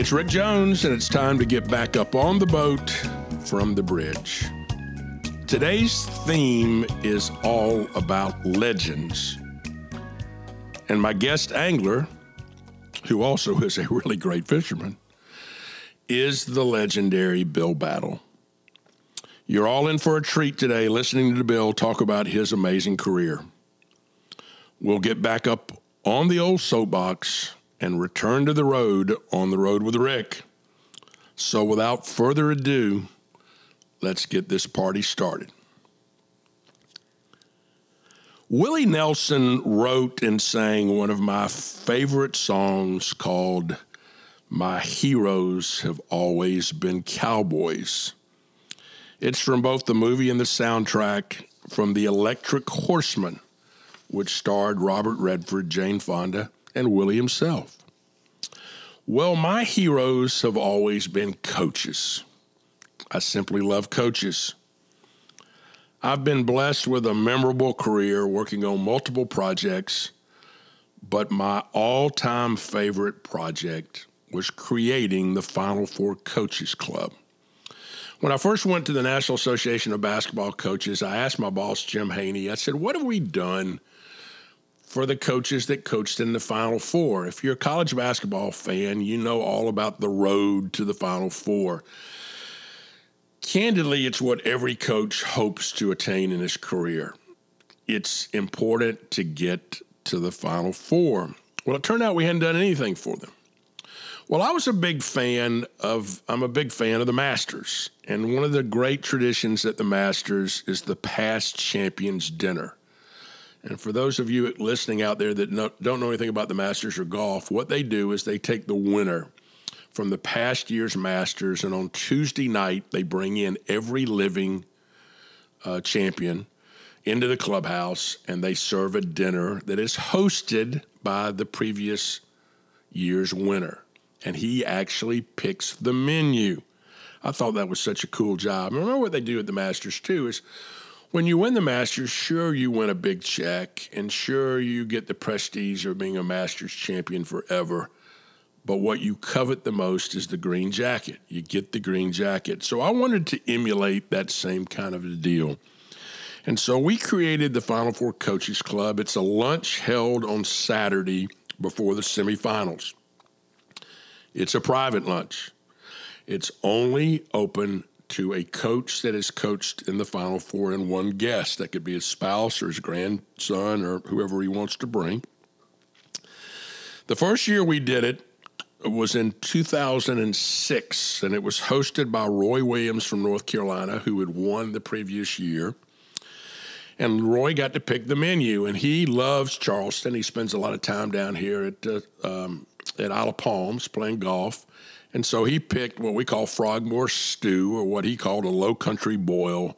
It's Rick Jones, and it's time to get back up on the boat from the bridge. Today's theme is all about legends. And my guest angler, who also is a really great fisherman, is the legendary Bill Battle. You're all in for a treat today listening to Bill talk about his amazing career. We'll get back up on the old soapbox and return to the road on the road with Rick. So without further ado, let's get this party started. Willie Nelson wrote and sang one of my favorite songs called My Heroes Have Always Been Cowboys. It's from both the movie and the soundtrack from The Electric Horseman, which starred Robert Redford, Jane Fonda, and Willie himself. Well, my heroes have always been coaches. I simply love coaches. I've been blessed with a memorable career working on multiple projects, but my all time favorite project was creating the Final Four Coaches Club. When I first went to the National Association of Basketball Coaches, I asked my boss, Jim Haney, I said, What have we done for the coaches that coached in the Final Four. If you're a college basketball fan, you know all about the road to the Final Four. Candidly, it's what every coach hopes to attain in his career. It's important to get to the Final Four. Well, it turned out we hadn't done anything for them. Well, I was a big fan of, I'm a big fan of the Masters. And one of the great traditions at the Masters is the past champions dinner. And for those of you listening out there that don't know anything about the Masters or golf, what they do is they take the winner from the past year's Masters, and on Tuesday night, they bring in every living uh, champion into the clubhouse and they serve a dinner that is hosted by the previous year's winner. And he actually picks the menu. I thought that was such a cool job. remember what they do at the Masters, too, is when you win the Masters, sure, you win a big check, and sure, you get the prestige of being a Masters champion forever. But what you covet the most is the green jacket. You get the green jacket. So I wanted to emulate that same kind of a deal. And so we created the Final Four Coaches Club. It's a lunch held on Saturday before the semifinals. It's a private lunch. It's only open to a coach that has coached in the Final Four and one guest. That could be his spouse or his grandson or whoever he wants to bring. The first year we did it was in 2006, and it was hosted by Roy Williams from North Carolina, who had won the previous year. And Roy got to pick the menu, and he loves Charleston. He spends a lot of time down here at uh, um, at Isle of Palms playing golf. And so he picked what we call Frogmore stew, or what he called a low country boil.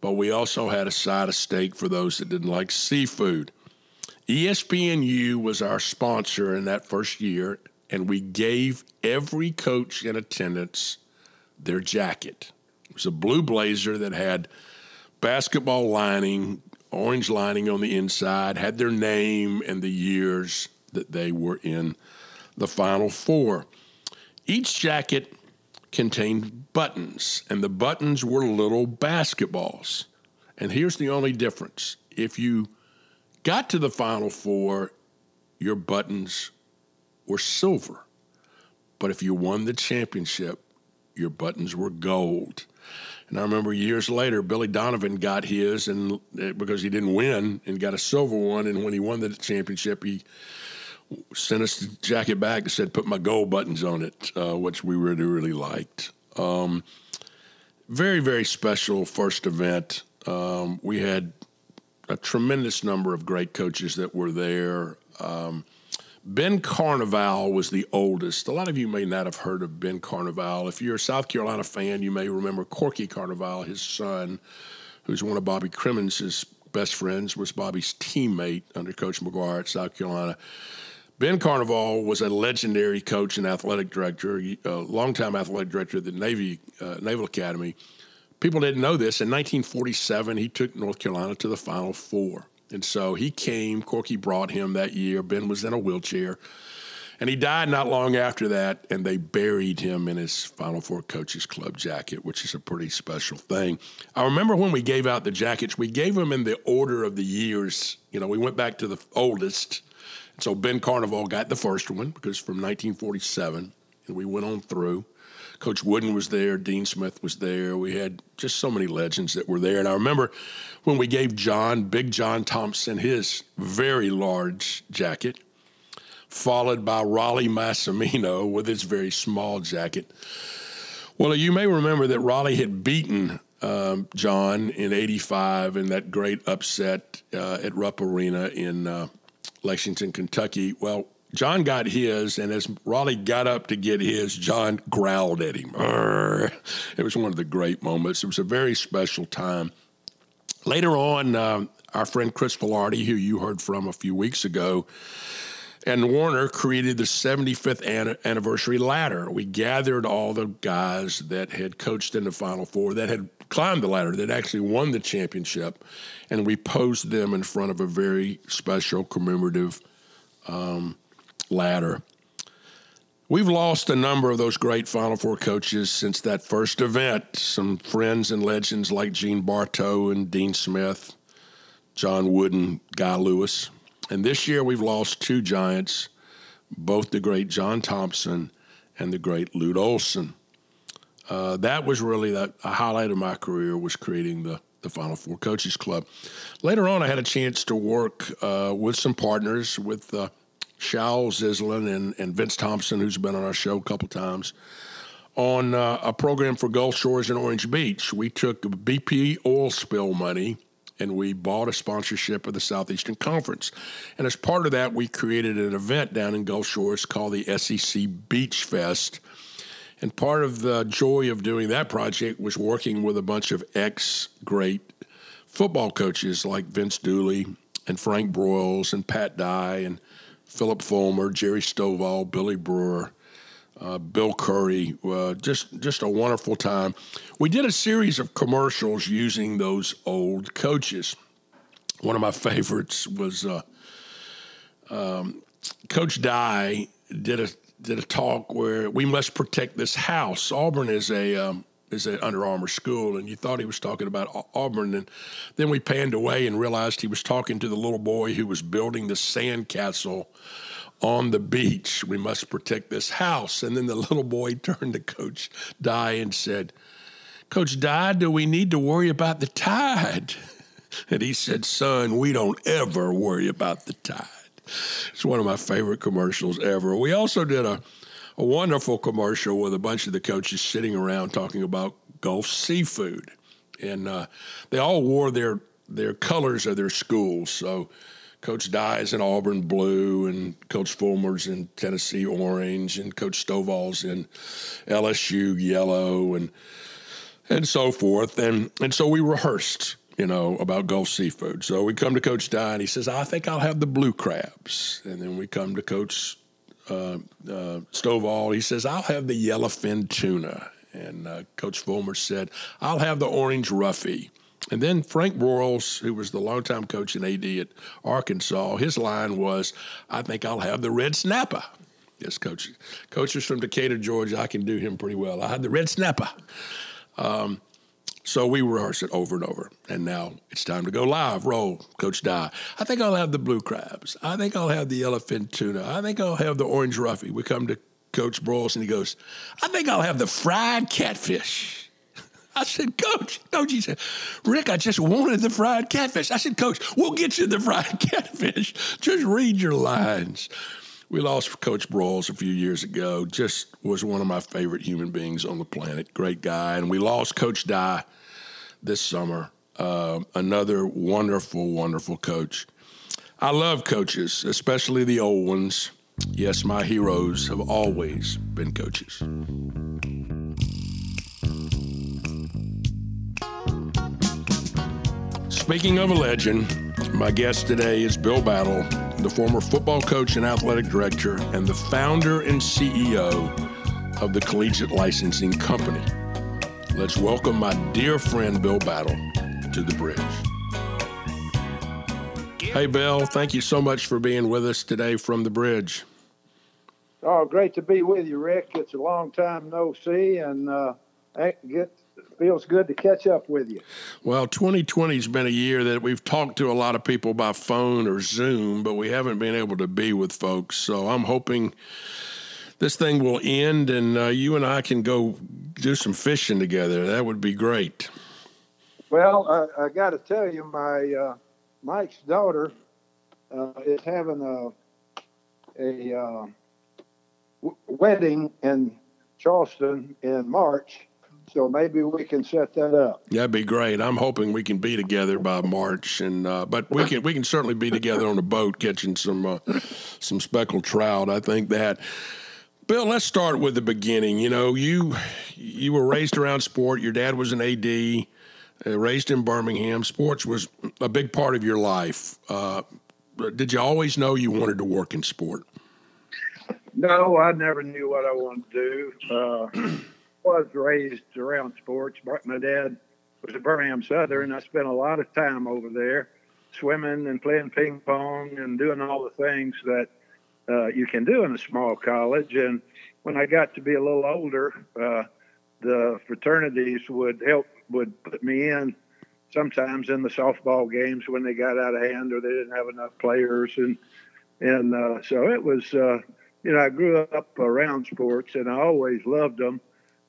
But we also had a side of steak for those that didn't like seafood. ESPNU was our sponsor in that first year, and we gave every coach in attendance their jacket. It was a blue blazer that had basketball lining, orange lining on the inside, had their name and the years that they were in the Final Four. Each jacket contained buttons, and the buttons were little basketballs. And here's the only difference if you got to the Final Four, your buttons were silver. But if you won the championship, your buttons were gold. And I remember years later, Billy Donovan got his, and eh, because he didn't win, and got a silver one. And when he won the championship, he sent us the jacket back and said, put my gold buttons on it, uh, which we really, really liked. Um, very, very special first event. Um, we had a tremendous number of great coaches that were there. Um, ben Carnevale was the oldest. A lot of you may not have heard of Ben Carnevale. If you're a South Carolina fan, you may remember Corky Carnevale, his son, who's one of Bobby Cremins' best friends, was Bobby's teammate under Coach McGuire at South Carolina. Ben Carnevale was a legendary coach and athletic director, a longtime athletic director at the Navy uh, Naval Academy. People didn't know this. In 1947, he took North Carolina to the Final Four. And so he came, Corky brought him that year. Ben was in a wheelchair. And he died not long after that, and they buried him in his Final Four Coaches Club jacket, which is a pretty special thing. I remember when we gave out the jackets, we gave them in the order of the years. You know, we went back to the oldest. So Ben Carnevale got the first one because from 1947, and we went on through. Coach Wooden was there, Dean Smith was there. We had just so many legends that were there. And I remember when we gave John, Big John Thompson, his very large jacket followed by Rollie Massimino with his very small jacket. Well, you may remember that Rollie had beaten um, John in 85 in that great upset uh, at Rupp Arena in uh, Lexington, Kentucky. Well, John got his, and as Rollie got up to get his, John growled at him. Arr. It was one of the great moments. It was a very special time. Later on, uh, our friend Chris Filardi, who you heard from a few weeks ago, and Warner created the 75th an- anniversary ladder. We gathered all the guys that had coached in the Final Four, that had climbed the ladder, that actually won the championship, and we posed them in front of a very special commemorative um, ladder. We've lost a number of those great Final Four coaches since that first event. Some friends and legends like Gene Bartow and Dean Smith, John Wooden, Guy Lewis. And this year we've lost two giants, both the great John Thompson and the great Lute Olson. Uh, that was really the, a highlight of my career was creating the, the Final Four Coaches Club. Later on, I had a chance to work uh, with some partners, with uh, Shaul Zislin and, and Vince Thompson, who's been on our show a couple times, on uh, a program for Gulf Shores and Orange Beach. We took BP oil spill money – and we bought a sponsorship of the Southeastern Conference. And as part of that, we created an event down in Gulf Shores called the SEC Beach Fest. And part of the joy of doing that project was working with a bunch of ex great football coaches like Vince Dooley and Frank Broyles and Pat Dye and Phillip Fulmer, Jerry Stovall, Billy Brewer, uh, Bill Curry. Uh, just just a wonderful time. We did a series of commercials using those old coaches. One of my favorites was uh, um, Coach Dye did a did a talk where we must protect this house. Auburn is a um, is an Under Armour school, and you thought he was talking about Auburn, and then we panned away and realized he was talking to the little boy who was building the sandcastle on the beach. We must protect this house. And then the little boy turned to Coach Dye and said, Coach Dye, do we need to worry about the tide? And he said, Son, we don't ever worry about the tide. It's one of my favorite commercials ever. We also did a, a wonderful commercial with a bunch of the coaches sitting around talking about Gulf seafood. And uh, they all wore their, their colors of their schools. So Coach Dye's in Auburn blue, and Coach Fulmer's in Tennessee orange, and Coach Stovall's in LSU yellow, and and so forth. And and so we rehearsed, you know, about Gulf seafood. So we come to Coach Dye, and he says, "I think I'll have the blue crabs." And then we come to Coach uh, uh, Stovall. He says, "I'll have the yellowfin tuna." And uh, Coach Fulmer said, "I'll have the orange roughy." And then Frank Broyles, who was the longtime coach in AD at Arkansas, his line was, I think I'll have the red snapper. Yes, coach. Coaches from Decatur, Georgia, I can do him pretty well. I had the red snapper. Um, so we rehearsed it over and over. And now it's time to go live. Roll, Coach Dye. I think I'll have the blue crabs. I think I'll have the elephant tuna. I think I'll have the orange roughy. We come to Coach Broyles and he goes, I think I'll have the fried catfish. I said, Coach, Coach, he said, Rick, I just wanted the fried catfish. I said, Coach, we'll get you the fried catfish. Just read your lines. We lost Coach Broyles a few years ago. Just was one of my favorite human beings on the planet. Great guy. And we lost Coach Dye this summer. Uh, another wonderful, wonderful coach. I love coaches, especially the old ones. Yes, my heroes have always been coaches. Speaking of a legend, my guest today is Bill Battle, the former football coach and athletic director, and the founder and CEO of the Collegiate Licensing Company. Let's welcome my dear friend Bill Battle to the bridge. Hey, Bill, thank you so much for being with us today from the bridge. Oh, great to be with you, Rick. It's a long time no see, and uh, get feels good to catch up with you. Well, 2020 has been a year that we've talked to a lot of people by phone or Zoom, but we haven't been able to be with folks. So I'm hoping this thing will end and uh, you and I can go do some fishing together. That would be great. Well, I, I got to tell you, my uh, Mike's daughter uh, is having a a uh, w- wedding in Charleston in March, so maybe we can set that up. That'd be great. I'm hoping we can be together by March, and uh, but we can we can certainly be together on a boat catching some uh, some speckled trout. I think that. Bill, let's start with the beginning. You know, you you were raised around sport. Your dad was an AD, uh, raised in Birmingham. Sports was a big part of your life. Uh, did you always know you wanted to work in sport? No, I never knew what I wanted to do. Uh, was raised around sports. My dad was a Birmingham Southern. I spent a lot of time over there, swimming and playing ping pong and doing all the things that uh, you can do in a small college. And when I got to be a little older, uh, the fraternities would help would put me in sometimes in the softball games when they got out of hand or they didn't have enough players and and uh, so it was uh, you know I grew up around sports and I always loved them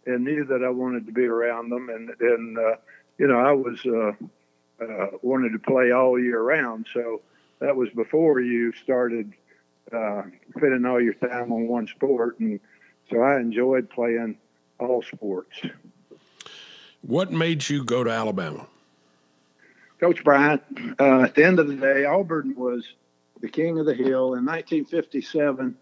and knew that I wanted to be around them and and uh, you know I was uh, uh, wanted to play all year round so that was before you started uh, spending all your time on one sport, and so I enjoyed playing all sports. What made you go to Alabama? Coach Bryant. Uh, at the end of the day, Auburn was the king of the hill. In 1957,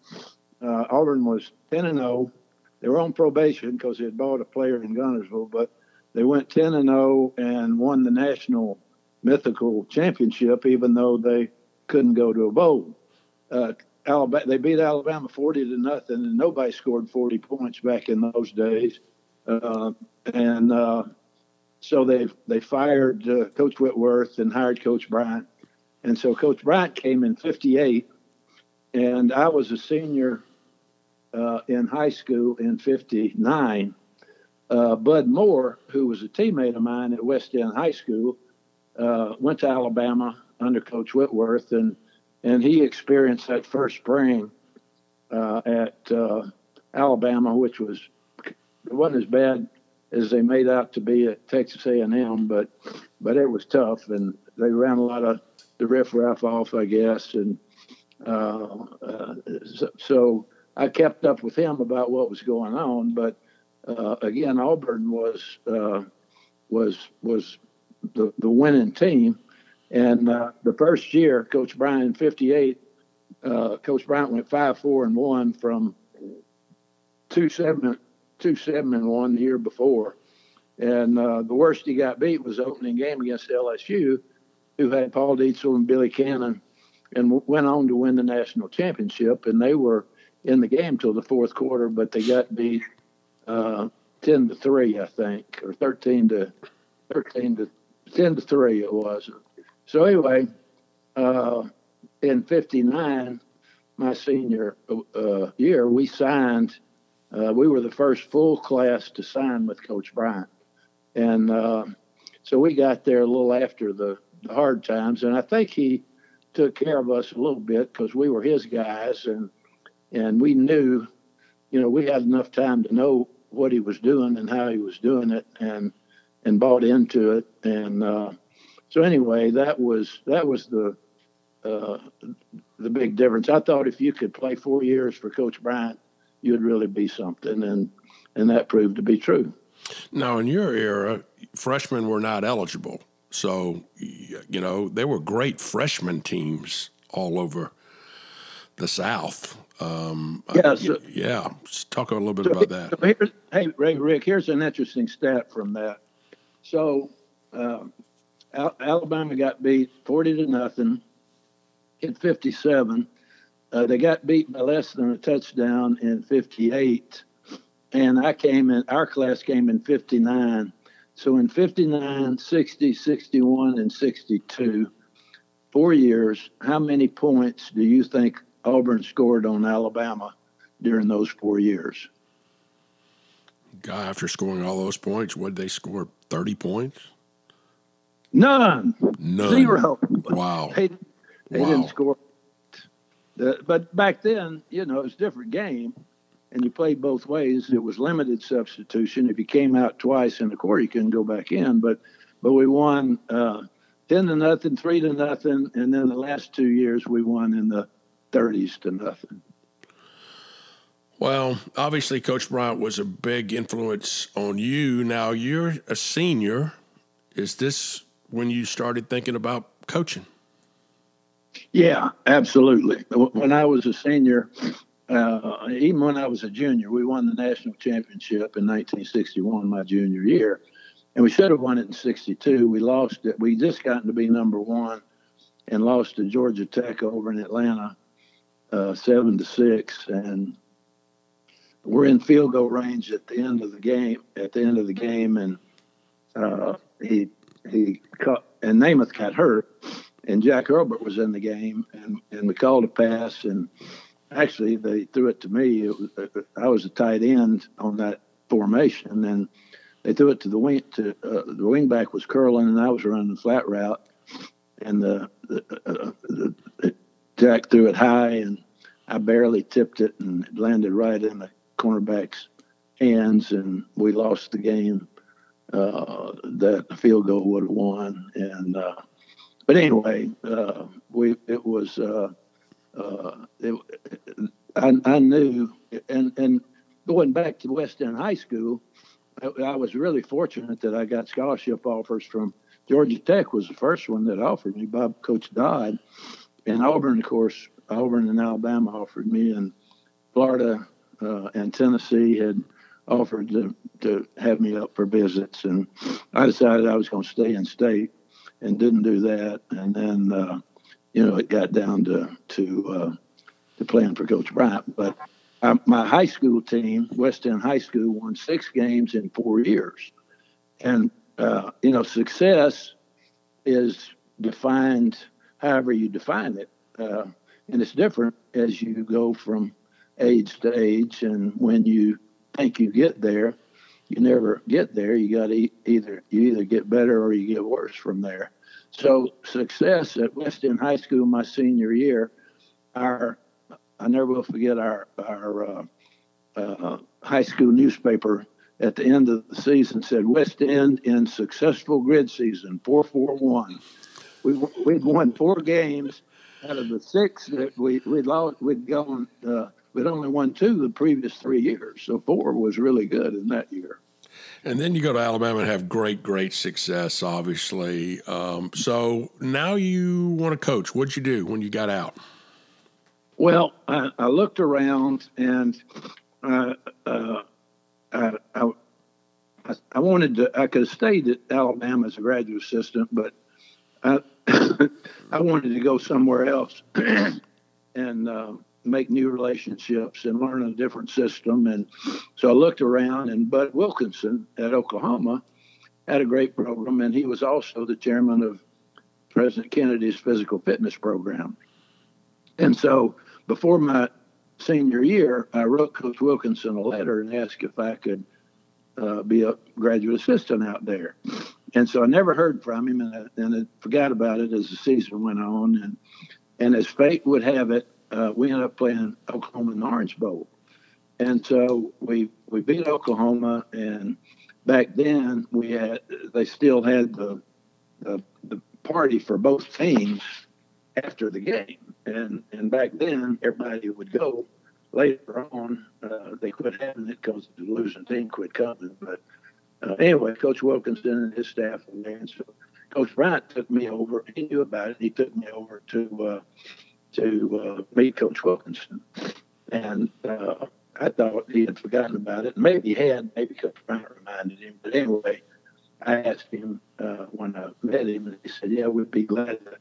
uh, Auburn was 10 and 0. They were on probation because they had bought a player in Guntersville, but they went 10 and 0 and won the national mythical championship, even though they couldn't go to a bowl. Uh, Alabama, they beat Alabama 40 to nothing, and nobody scored 40 points back in those days. Uh, and uh, so they they fired uh, Coach Whitworth and hired Coach Bryant. And so Coach Bryant came in 58, and I was a senior uh, in high school in 59. Uh, Bud Moore, who was a teammate of mine at West End High School, uh, went to Alabama under Coach Whitworth and – and he experienced that first spring uh, at uh, Alabama, which was wasn't as bad as they made out to be at Texas A&M, but but it was tough, and they ran a lot of the riffraff off, I guess, and uh, uh so, so, I kept up with him about what was going on. But uh, again, Auburn was uh, was was the, the winning team, and uh, the first year, Coach Bryant, 58, uh, Coach Bryant went five, four, and one from two seven, two seven and one the year before. And uh, the worst he got beat was opening game against LSU, who had Paul Dietzel and Billy Cannon, and went on to win the national championship. And they were in the game till the fourth quarter, but they got beat uh, ten to three, I think, or thirteen to thirteen to ten to three. It was. So anyway, uh, in '59, my senior uh, year, we signed. Uh, we were the first full class to sign with Coach Bryant, and uh, so we got there a little after the, the hard times. And I think he took care of us a little bit because we were his guys, and and we knew, you know, we had enough time to know what he was doing and how he was doing it, and and bought into it, and uh, so anyway, that was that was the uh, the big difference. I thought if you could play four years for Coach Bryant, you'd really be something, and and that proved to be true. Now, in your era, freshmen were not eligible, so you know there were great freshman teams all over the South. Um, yeah, so, yeah. talk a little bit so about that. So here's, hey, Ray, Rick, here's an interesting stat from that. So. Um, Alabama got beat 40 to nothing in 57. Uh, they got beat by less than a touchdown in 58. And I came in, our class came in 59. So in 59, 60, 61, and 62, four years, how many points do you think Auburn scored on Alabama during those four years. Guy, after scoring all those points, what did they score? 30 points? None. None. Zero. Wow. They, they Wow. didn't score. The, but back then, you know, it was a different game, and you played both ways. It was limited substitution. If you came out twice in the quarter, you couldn't go back in. But but we won uh, ten to nothing, three to nothing, and then the last two years we won in the thirties to nothing. Well, obviously, Coach Bryant was a big influence on you. Now you're a senior. Is this when you started thinking about coaching? Yeah, absolutely. When I was a senior, uh, even when I was a junior, we won the national championship in 1961, my junior year, and we should have won it in '62. We lost it. We just gotten to be number one, and lost to Georgia Tech over in Atlanta, uh, seven to six, and we're in field goal range at the end of the game. At the end of the game, and uh, he he caught, and Namath got hurt and Jack Hurlbut was in the game, and, and we called a pass, and actually they threw it to me. It was, uh, I was a tight end on that formation, and they threw it to the wing. To uh, the wingback was curling, and I was running the flat route, and the, the, uh, the, the Jack threw it high, and I barely tipped it, and it landed right in the cornerback's hands, and we lost the game. Uh, that field goal would have won, and uh, but anyway, uh, we it was uh, uh, it, I, I knew, and and going back to West End High School, I, I was really fortunate that I got scholarship offers from Georgia Tech was the first one that offered me. Bob Coach Dodd, and Auburn, of course, Auburn and Alabama offered me, and Florida uh, and Tennessee had offered to, to have me up for visits, and I decided I was going to stay in state and didn't do that. And then, uh, you know, it got down to to uh, to playing for Coach Bryant. But I, my high school team, West End High School, won six games in four years. And uh, you know, success is defined however you define it, uh, and it's different as you go from age to age. And when you think you get there, you never get there. You got to either you either get better or you get worse from there. So success at West End High School my senior year, our I never will forget our our uh, uh, high school newspaper at the end of the season said West End in successful grid season four four one. We we'd won four games out of the six that we we'd lost. We'd gone. Uh, we'd only won two the previous three years, so four was really good in that year. And then you go to Alabama and have great, great success, obviously. Um, so now you want to coach. What'd you do when you got out? Well, I, I looked around and uh, uh, I, I, I wanted to, I could have stayed at Alabama as a graduate assistant, but I, I wanted to go somewhere else and uh, make new relationships and learn a different system. And so I looked around, and Bud Wilkinson at Oklahoma had a great program, and he was also the chairman of President Kennedy's physical fitness program. And so before my senior year, I wrote Coach Wilkinson a letter and asked if I could uh, be a graduate assistant out there. And so I never heard from him, and I, and I forgot about it as the season went on. And and as fate would have it, uh, we ended up playing Oklahoma in the Orange Bowl. And so we we beat Oklahoma, and back then we had they still had the the, the party for both teams after the game, and and back then everybody would go. Later on, uh, they quit having it because the losing team quit coming. But uh, anyway, Coach Wilkinson and his staff were there, and so Coach Bryant took me over. He knew about it. He took me over to uh, to uh, meet Coach Wilkinson, and uh, I thought he had forgotten about it. Maybe he had. Maybe Coach Bryant reminded him. But anyway, I asked him when I met him, and he said, "Yeah, we'd be glad to,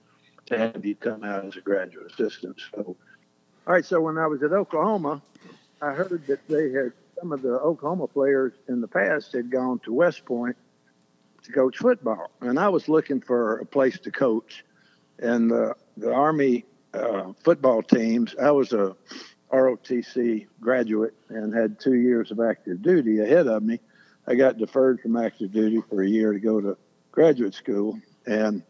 to have you come out as a graduate assistant." So, all right. So when I was at Oklahoma, I heard that they had some of the Oklahoma players in the past had gone to West Point to coach football, and I was looking for a place to coach. And uh, the Army uh, football teams, I was a ROTC graduate and had two years of active duty ahead of me. I got deferred from active duty for a year to go to graduate school, and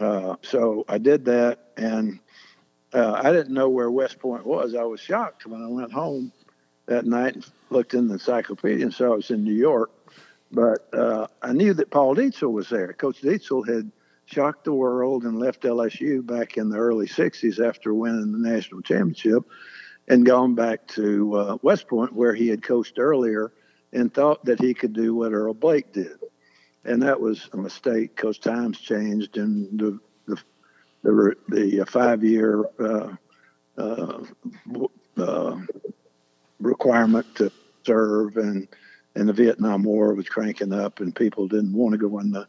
uh, so I did that. And uh, I didn't know where West Point was. I was shocked when I went home that night looked in the encyclopedia and saw it was in New York. But uh, I knew that Paul Dietzel was there. Coach Dietzel had shocked the world and left LSU back in the early 60s after winning the national championship and gone back to uh, West Point, where he had coached earlier, and thought that he could do what Earl Blaik did. And that was a mistake because times changed and the, the, the, the five year uh, uh, uh, requirement to serve and and the Vietnam War was cranking up, and people didn't want to go in the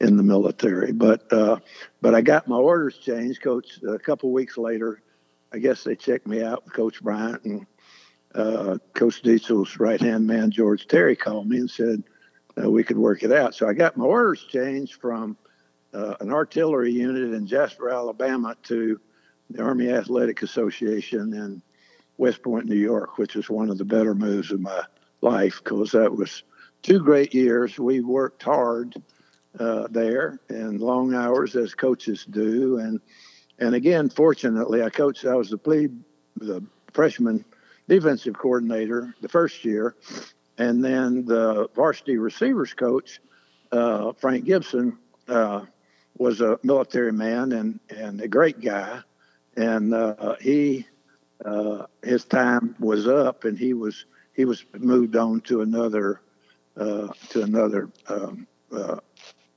in the military. But uh, but I got my orders changed, Coach. A couple weeks later, I guess they checked me out with Coach Bryant and uh, Coach Dietzel's right hand man George Terry called me and said uh, we could work it out. So I got my orders changed from uh, an artillery unit in Jasper, Alabama, to the Army Athletic Association in West Point, New York, which was one of the better moves of my life because that was two great years. We worked hard uh, there and long hours as coaches do. And and again, fortunately, I coached. I was the plebe, the freshman defensive coordinator the first year, and then the varsity receivers coach, uh, Frank Gibson, uh, was a military man and and a great guy, and uh, he uh, his time was up, and he was he was moved on to another uh, to another um,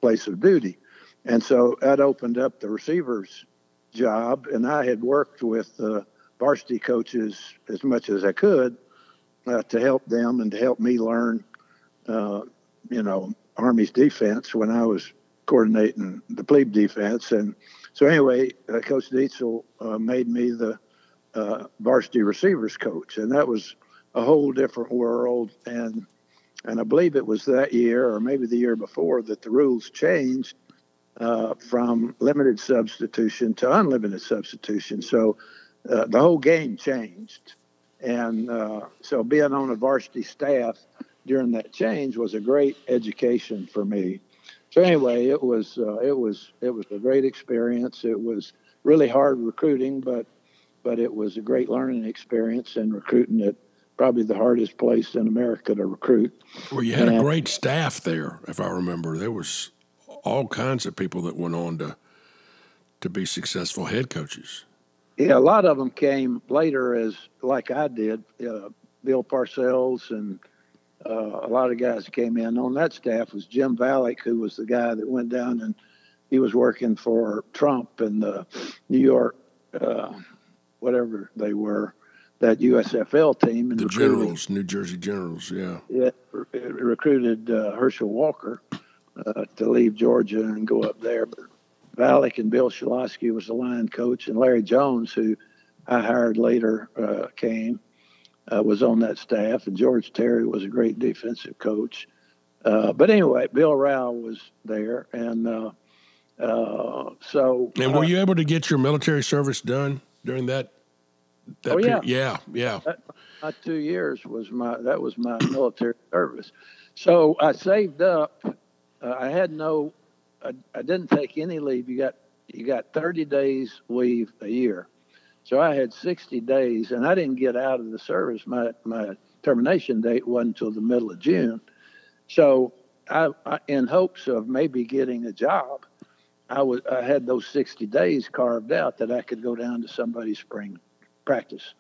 place of duty. And so that opened up the receiver's job. And I had worked with uh, varsity coaches as much as I could uh, to help them and to help me learn, uh, you know, Army's defense when I was coordinating the plebe defense. And so, anyway, uh, Coach Dietzel uh, made me the uh, varsity receivers coach. And that was a whole different world. And and I believe it was that year or maybe the year before that the rules changed uh, from limited substitution to unlimited substitution. So uh, the whole game changed. And uh, so being on a varsity staff during that change was a great education for me. So anyway, it was uh, it was it was a great experience. It was really hard recruiting, but but it was a great learning experience and recruiting at probably the hardest place in America to recruit. Well, you had and, a great staff there, if I remember. There was all kinds of people that went on to to be successful head coaches. Yeah, a lot of them came later as like I did. Uh, Bill Parcells and uh, a lot of guys came in on that staff was Jim Valek, who was the guy that went down and he was working for Trump and the New York, uh, whatever they were that USFL team. And the Generals, New Jersey Generals, yeah. Yeah, recruited uh, Herschel Walker uh, to leave Georgia and go up there. But and Bill Shalosky was the line coach, and Larry Jones, who I hired later, uh, came, uh, was on that staff, and George Terry was a great defensive coach. Uh, but anyway, Bill Rao was there, and uh, so. And were you able to get your military service done during that that oh yeah, period. yeah, yeah. That, my two years was my that was my military service. So I saved up. Uh, I had no. I, I didn't take any leave. You got you got 30 days leave a year. So I had 60 days, and I didn't get out of the service. My my termination date wasn't until the middle of June. So I, I in hopes of maybe getting a job, I was I had those 60 days carved out that I could go down to somebody's spring practice.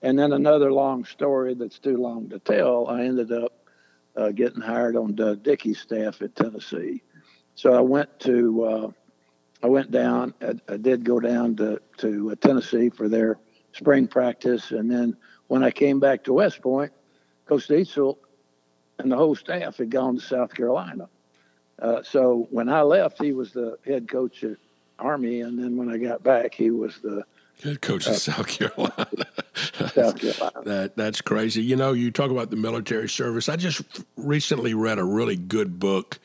And then another long story that's too long to tell. I ended up uh, getting hired on Doug Dickey's staff at Tennessee. So I went to uh, I went down. I, I, did go down to to uh, Tennessee for their spring practice, and then when I came back to West Point, Coach Dietzel and the whole staff had gone to South Carolina. Uh, so when I left, he was the head coach at Army, and then when I got back, he was the Head coach of uh, South Carolina. South Carolina. that that's crazy. You know, you talk about the military service. I just recently read a really good book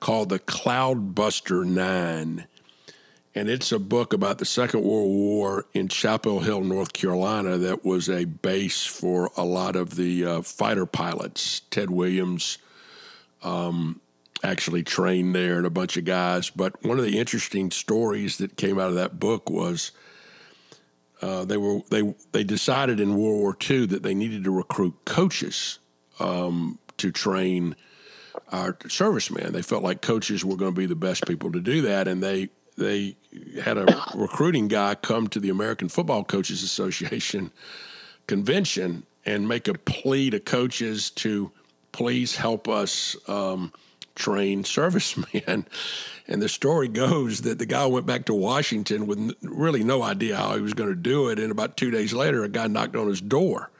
called The Cloudbuster Nine, and it's a book about the Second World War in Chapel Hill, North Carolina, that was a base for a lot of the uh, fighter pilots. Ted Williams um, actually trained there, and a bunch of guys. But one of the interesting stories that came out of that book was uh, they were they they decided in World War II that they needed to recruit coaches um, to train our servicemen. They felt like coaches were going to be the best people to do that, and they they had a recruiting guy come to the American Football Coaches Association convention and make a plea to coaches to please help us um, train servicemen. And the story goes that the guy went back to Washington with really no idea how he was going to do it. And about two days later, a guy knocked on his door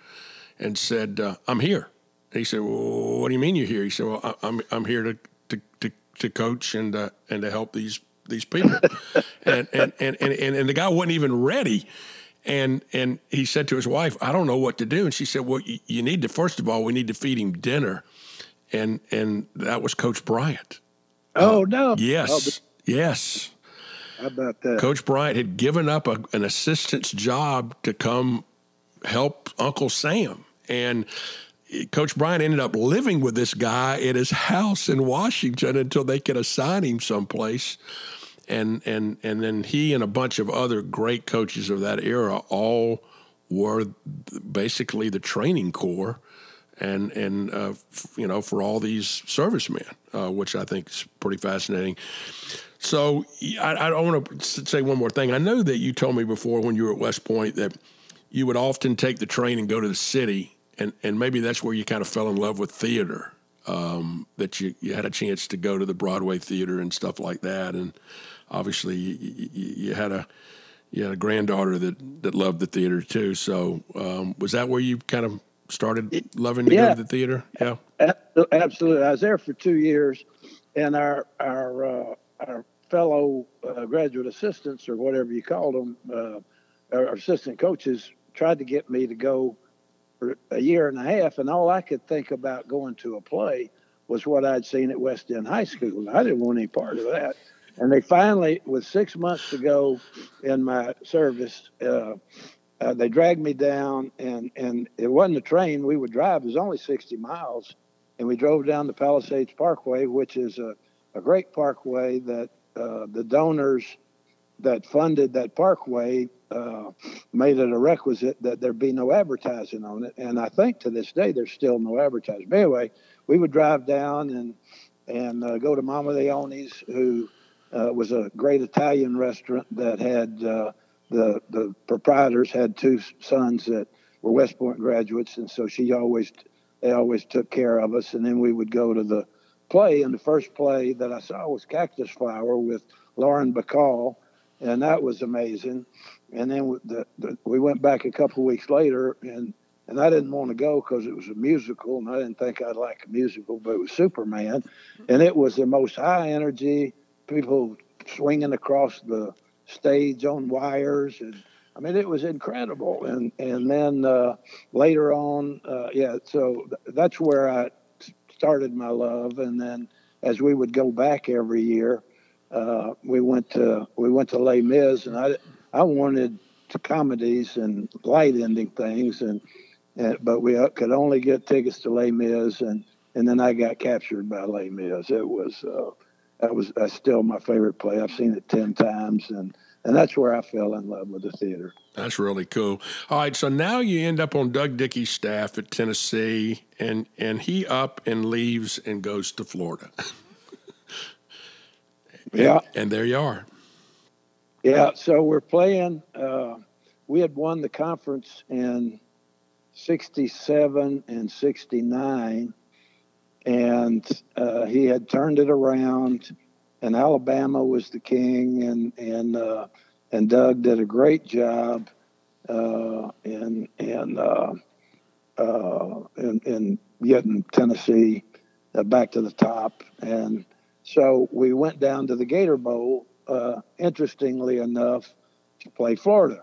and said, uh, "I'm here." And he said, "Well, what do you mean you're here?" He said, "Well, I'm I'm here to to to, to coach and uh, and to help these these people. and, and, and, and, and the guy wasn't even ready. And, and he said to his wife, I don't know what to do. And she said, Well, you, you need to, first of all, we need to feed him dinner. And, and that was Coach Bryant. Oh, uh, no. Yes. Oh, yes. How about that? Coach Bryant had given up a, an assistant's job to come help Uncle Sam. And Coach Bryant ended up living with this guy at his house in Washington until they could assign him someplace and and and then he and a bunch of other great coaches of that era all were basically the training corps and and uh, you know for all these servicemen, uh, which I think is pretty fascinating. So I, I want to say one more thing. I know that you told me before when you were at West Point that you would often take the train and go to the city, and and maybe that's where you kind of fell in love with theater. Um, that you, you had a chance to go to the Broadway theater and stuff like that, and obviously you, you, had a you had a granddaughter that that loved the theater too. So um, was that where you kind of started loving to yeah. go to the theater? Yeah, absolutely. I was there for two years, and our our uh, our fellow uh, graduate assistants or whatever you called them, uh, our assistant coaches tried to get me to go for a year and a half, and all I could think about going to a play was what I'd seen at West End High School. I didn't want any part of that. And they finally, with six months to go in my service, uh, uh, they dragged me down, and, and it wasn't a train. We would drive. It was only 60 miles. And we drove down the Palisades Parkway, which is a, a great parkway that uh, the donors that funded that parkway uh, made it a requisite that there be no advertising on it. And I think to this day, there's still no advertising. But anyway, we would drive down and and uh, go to Mamma Leone's, who uh, was a great Italian restaurant that had uh, the the proprietors had two sons that were West Point graduates, and so she always they always took care of us. And then we would go to the play, and the first play that I saw was Cactus Flower with Lauren Bacall, and that was amazing. And then the, the, we went back a couple weeks later, and and I didn't want to go because it was a musical, and I didn't think I'd like a musical, but it was Superman, and it was the most high energy people swinging across the stage on wires and I mean, it was incredible. And and then uh, later on, uh, yeah. So th- that's where I started my love. And then as we would go back every year, uh, we went to we went to Les Mis, and I I wanted comedies and light ending things, and, and but we uh, could only get tickets to Les Mis, and and then I got captured by Les Mis. It was uh, that was that's still my favorite play. I've seen it ten times, and and that's where I fell in love with the theater. That's really cool. All right, so now you end up on Doug Dickey's staff at Tennessee, and and he up and leaves and goes to Florida. yeah, and, and, there you are. Yeah, so we're playing. Uh, we had won the conference in '67 and '69 and uh, he had turned it around. And Alabama was the king, and and uh, and Doug did a great job uh, in in, uh, uh, in in getting Tennessee uh, back to the top. And so we went down to the Gator Bowl. interestingly enough, to play Florida,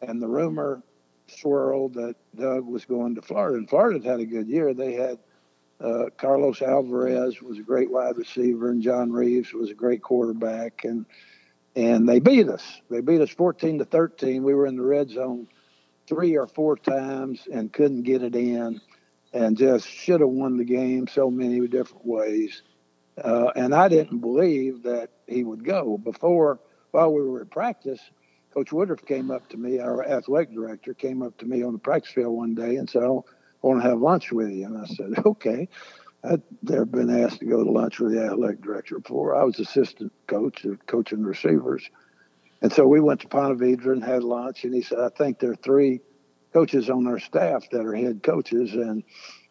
and the rumor swirled that Doug was going to Florida. And Florida had a good year. They had uh, Carlos Alvarez was a great wide receiver, and John Reaves was a great quarterback, and and they beat us. They beat us 14 to 13. We were in the red zone three or four times and couldn't get it in, and just should have won the game so many different ways. Uh, and I didn't believe that he would go. Before, while we were at practice, Coach Woodruff came up to me, our athletic director, came up to me on the practice field one day and said, want to have lunch with you. And I said, okay. I'd never been asked to go to lunch with the athletic director before. I was assistant coach, of coaching receivers. And so we went to Ponte Vedra and had lunch. And he said, I think there are three coaches on our staff that are head coaches. And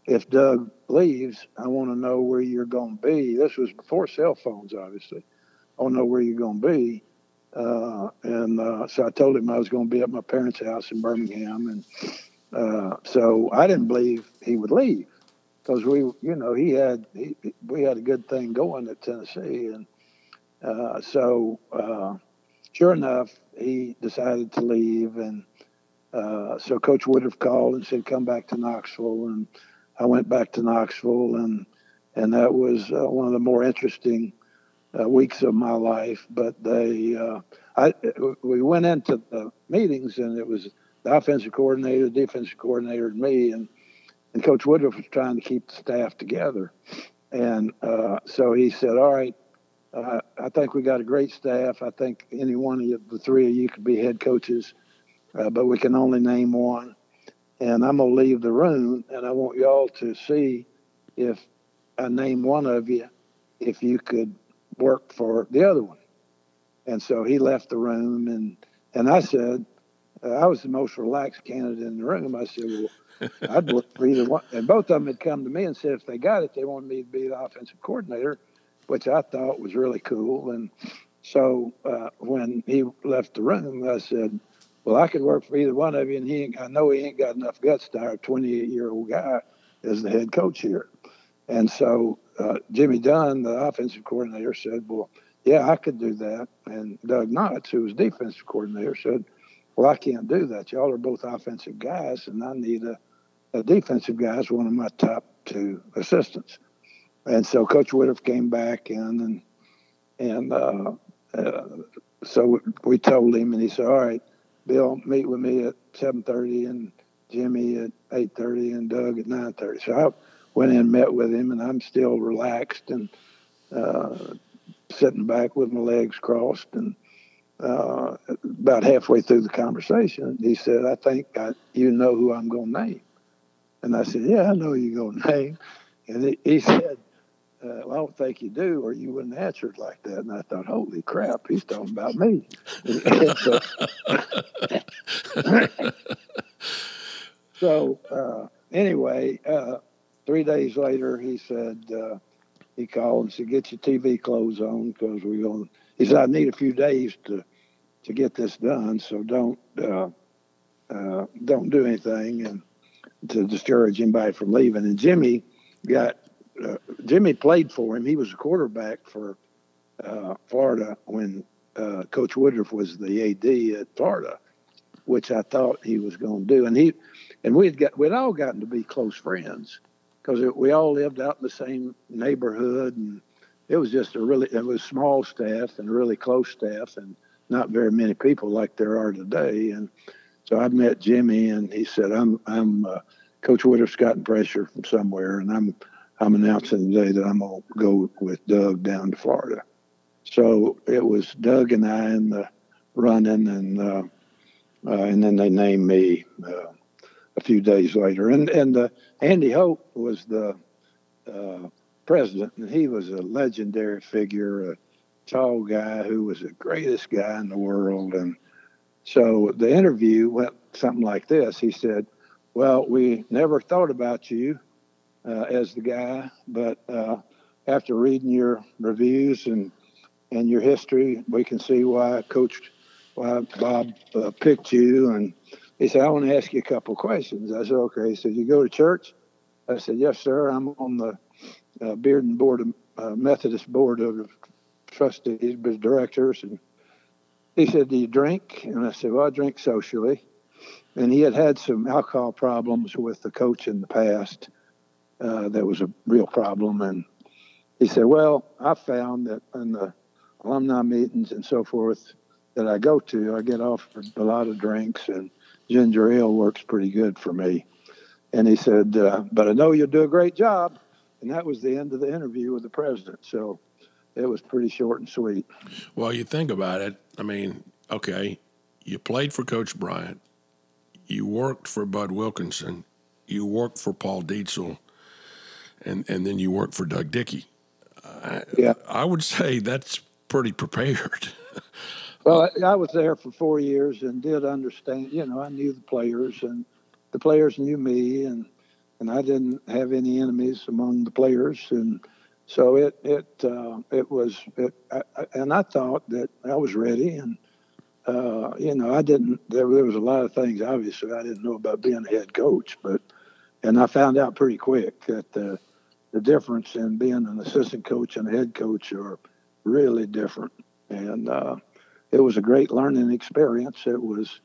if Doug leaves, I want to know where you're going to be. This was before cell phones, obviously. I want to know where you're going to be. Uh, and uh, so I told him I was going to be at my parents' house in Birmingham. And uh, so I didn't believe he would leave because we, you know, he had he, we had a good thing going at Tennessee, and uh, so uh, sure enough, he decided to leave, and uh, so Coach Woodruff called and said, "Come back to Knoxville," and I went back to Knoxville, and and that was uh, one of the more interesting weeks of my life. But they, uh, I, we went into the meetings, and it was the offensive coordinator, the defensive coordinator, and me, and and Coach Woodruff was trying to keep the staff together. And uh, so he said, All right, uh, I think we got a great staff. I think any one of you, the three of you could be head coaches, uh, but we can only name one. And I'm going to leave the room, and I want y'all to see if I name one of you, if you could work for the other one. And so he left the room, and, and I said, uh, I was the most relaxed candidate in the room. I said, Well, I'd work for either one. And both of them had come to me and said if they got it, they wanted me to be the offensive coordinator, which I thought was really cool. And so uh, when he left the room, I said, "Well, I could work for either one of you." And he, ain't, I know he ain't got enough guts to hire a 28 year old guy as the head coach here. And so uh, Jimmy Dunn, the offensive coordinator, said, "Well, yeah, I could do that." And Doug Knotts, who was defensive coordinator, said, "Well, I can't do that. Y'all are both offensive guys, and I need a a defensive guy as one of my top two assistants. And so Coach Woodruff came back in and and uh, uh, so we told him, and he said, "All right, Bill, meet with me at 7:30, and Jimmy at 8:30, and Doug at 9:30." So I went in, and met with him, and I'm still relaxed and uh, sitting back with my legs crossed. And uh, about halfway through the conversation, he said, "I think I, you know who I'm going to name." And I said, Yeah, I know you're going to name. And he, he said, uh, well, I don't think you do, or you wouldn't answer it like that. And I thought, holy crap, he's talking about me. so, so uh, anyway, uh, three days later, he said, uh, he called and said, get your TV clothes on because we're going. He said, I need a few days to to get this done, so don't uh, uh, don't do anything. And to discourage anybody from leaving. And Jimmy got uh, Jimmy played for him. He was a quarterback for uh, Florida when uh, Coach Woodruff was the AD at Florida, which I thought he was going to do. And he and we'd got we'd all gotten to be close friends because we all lived out in the same neighborhood, and it was just a really it was small staff and really close staff, and not very many people like there are today. And so I met Jimmy, and he said, "I'm I'm uh, Coach Woodruff's gotten pressure from somewhere, and I'm I'm announcing today that I'm gonna go with Doug down to Florida." So it was Doug and I in the running, and uh, uh, and then they named me uh, a few days later. And and uh, Andy Holt was the uh, president, and he was a legendary figure, tall guy who was the greatest guy in the world, and so the interview went something like this. He said, Well, we never thought about you uh, as the guy, but uh, after reading your reviews and and your history, we can see why Coach why Bob uh, picked you. And he said, I want to ask you a couple questions. I said, Okay. He said, You go to church? I said, Yes, sir. I'm on the uh, Bearden Board of uh, Methodist Board of Trustees, but directors, and he said, Do you drink? And I said, Well, I drink socially. And he had had some alcohol problems with the coach in the past. Uh, that was a real problem. And he said, Well, I found that in the alumni meetings and so forth that I go to, I get offered a lot of drinks, and ginger ale works pretty good for me. And he said, uh, "But I know you'll do a great job." And that was the end of the interview with the president. So it was pretty short and sweet. Well, you think about it. I mean, okay, you played for Coach Bryant, you worked for Bud Wilkinson, you worked for Paul Dietzel, and and then you worked for Doug Dickey. I, yeah, I would say that's pretty prepared. well, I, I was there for four years and did understand. You know, I knew the players, and the players knew me, and and I didn't have any enemies among the players, and so it it uh, it was it, I, and I thought that I was ready, and uh, you know I didn't. There, there was a lot of things obviously I didn't know about being a head coach, but and I found out pretty quick that the the difference in being an assistant coach and a head coach are really different, and uh, it was a great learning experience. It was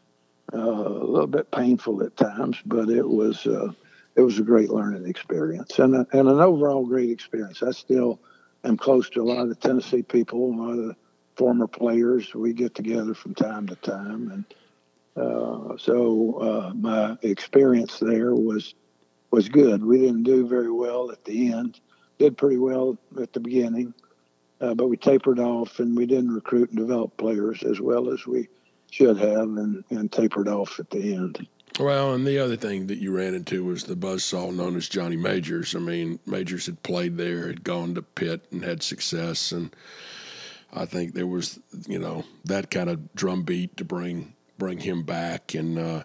uh, a little bit painful at times, but it was uh, it was a great learning experience and, a, and an overall great experience. I still am close to a lot of the Tennessee people, a lot of the former players. We get together from time to time, and uh, so uh, my experience there was was good. We didn't do very well at the end. Did pretty well at the beginning, uh, but we tapered off, and we didn't recruit and develop players as well as we should have, and, and tapered off at the end. Well, and the other thing that you ran into was the buzzsaw known as Johnny Majors. I mean, Majors had played there, had gone to Pitt and had success, and I think there was, you know, that kind of drumbeat to bring bring him back, and uh,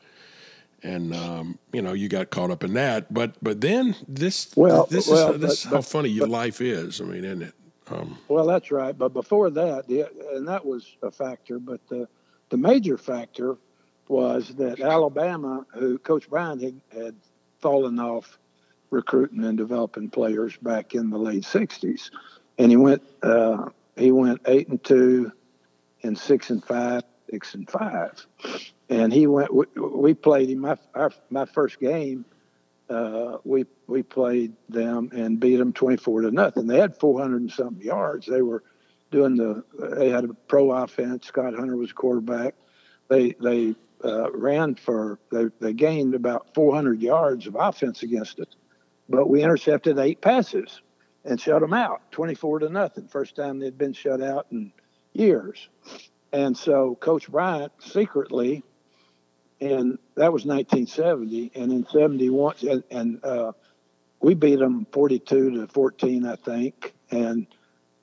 and um, you know, you got caught up in that. But but then this well, this well, is this but, is how funny but, your life is. I mean, isn't it? Um, well, that's right. But before that, the, and that was a factor. But the the major factor was that Alabama, who Coach Bryant had, had fallen off recruiting and developing players back in the late '60s, and he went uh, he went eight and two, and six and five, six and five, and he went. We, we played him. My our, my first game, uh, we we played them and beat them 24 to nothing. They had 400 and something yards. They were doing the. They had a pro offense. Scott Hunter was quarterback. They they uh, ran for they, they gained about 400 yards of offense against us, but we intercepted eight passes and shut them out 24 to nothing. First time they'd been shut out in years. And so Coach Bryant secretly, and that was 1970, and in 71, and, and uh, we beat them 42 to 14, I think, and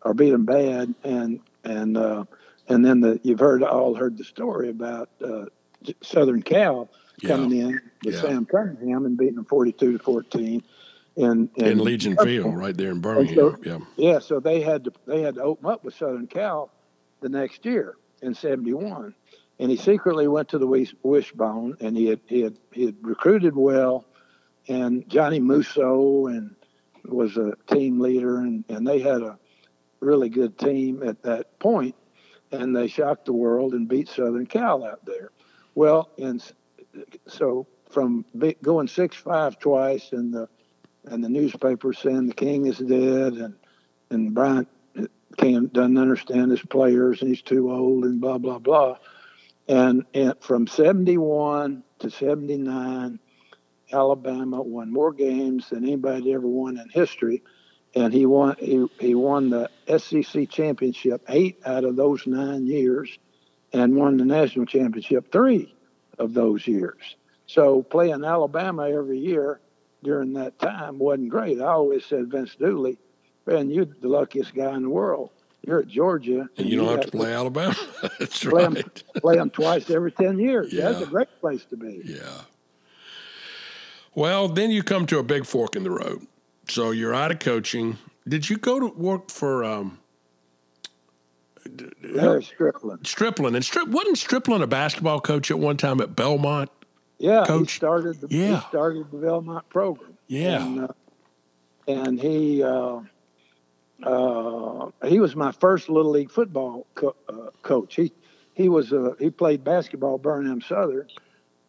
or beat them bad, and and uh, and then the you've heard all heard the story about uh, Southern Cal coming yeah. in with yeah. Sam Cunningham and beating them 42 to 14. In, in, in Legion Field, right there in Birmingham. So, yeah. Yeah. So they had to they had to open up with Southern Cal the next year in '71, and he secretly went to the Wishbone, and he had he had he had recruited well, and Johnny Musso and was a team leader, and and they had a really good team at that point, and they shocked the world and beat Southern Cal out there. Well, and so from going six five twice, and the and the newspaper saying the king is dead, and and Bryant uh, can't doesn't understand his players, and he's too old, and blah blah blah. And, and from 71 to 79, Alabama won more games than anybody ever won in history. And he won he, he won the SEC championship eight out of those nine years and won the national championship three of those years. So playing Alabama every year during that time wasn't great. I always said Vince Dooley, man, you're the luckiest guy in the world. You're at Georgia, and, and you don't you have to play Alabama. That's play right. Them, play them twice every ten years. Yeah. That's a great place to be. Yeah. Well, then you come to a big fork in the road. So you're out of coaching. Did you go to work for um, Larry Stripling. Stripling and Strip wasn't Stripling a basketball coach at one time at Belmont. Yeah, coach? he started. The, yeah. he started the Belmont program. Yeah, and, uh, and he uh, uh, he was my first little league football co- uh, coach. He he was uh, he played basketball Birmingham Southern,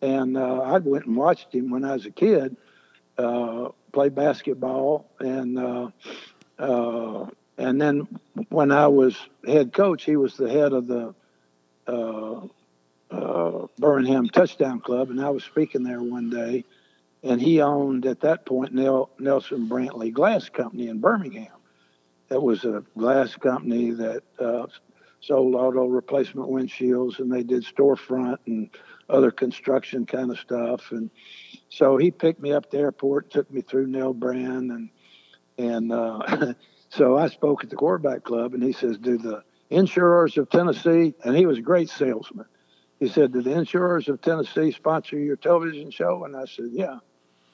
and uh, I went and watched him when I was a kid play basketball and and then when I was head coach, he was the head of the uh, uh, Birmingham Touchdown Club, and I was speaking there one day, and he owned at that point Nel- Nelson Brantley Glass Company in Birmingham. It was a glass company that uh, sold auto replacement windshields, and they did storefront and other construction kind of stuff. And so he picked me up at the airport, took me through Nell Brand, and and uh, so I spoke at the quarterback club, and he says, "Do the insurers of Tennessee?" And he was a great salesman. He said, "Do the insurers of Tennessee sponsor your television show?" And I said, "Yeah."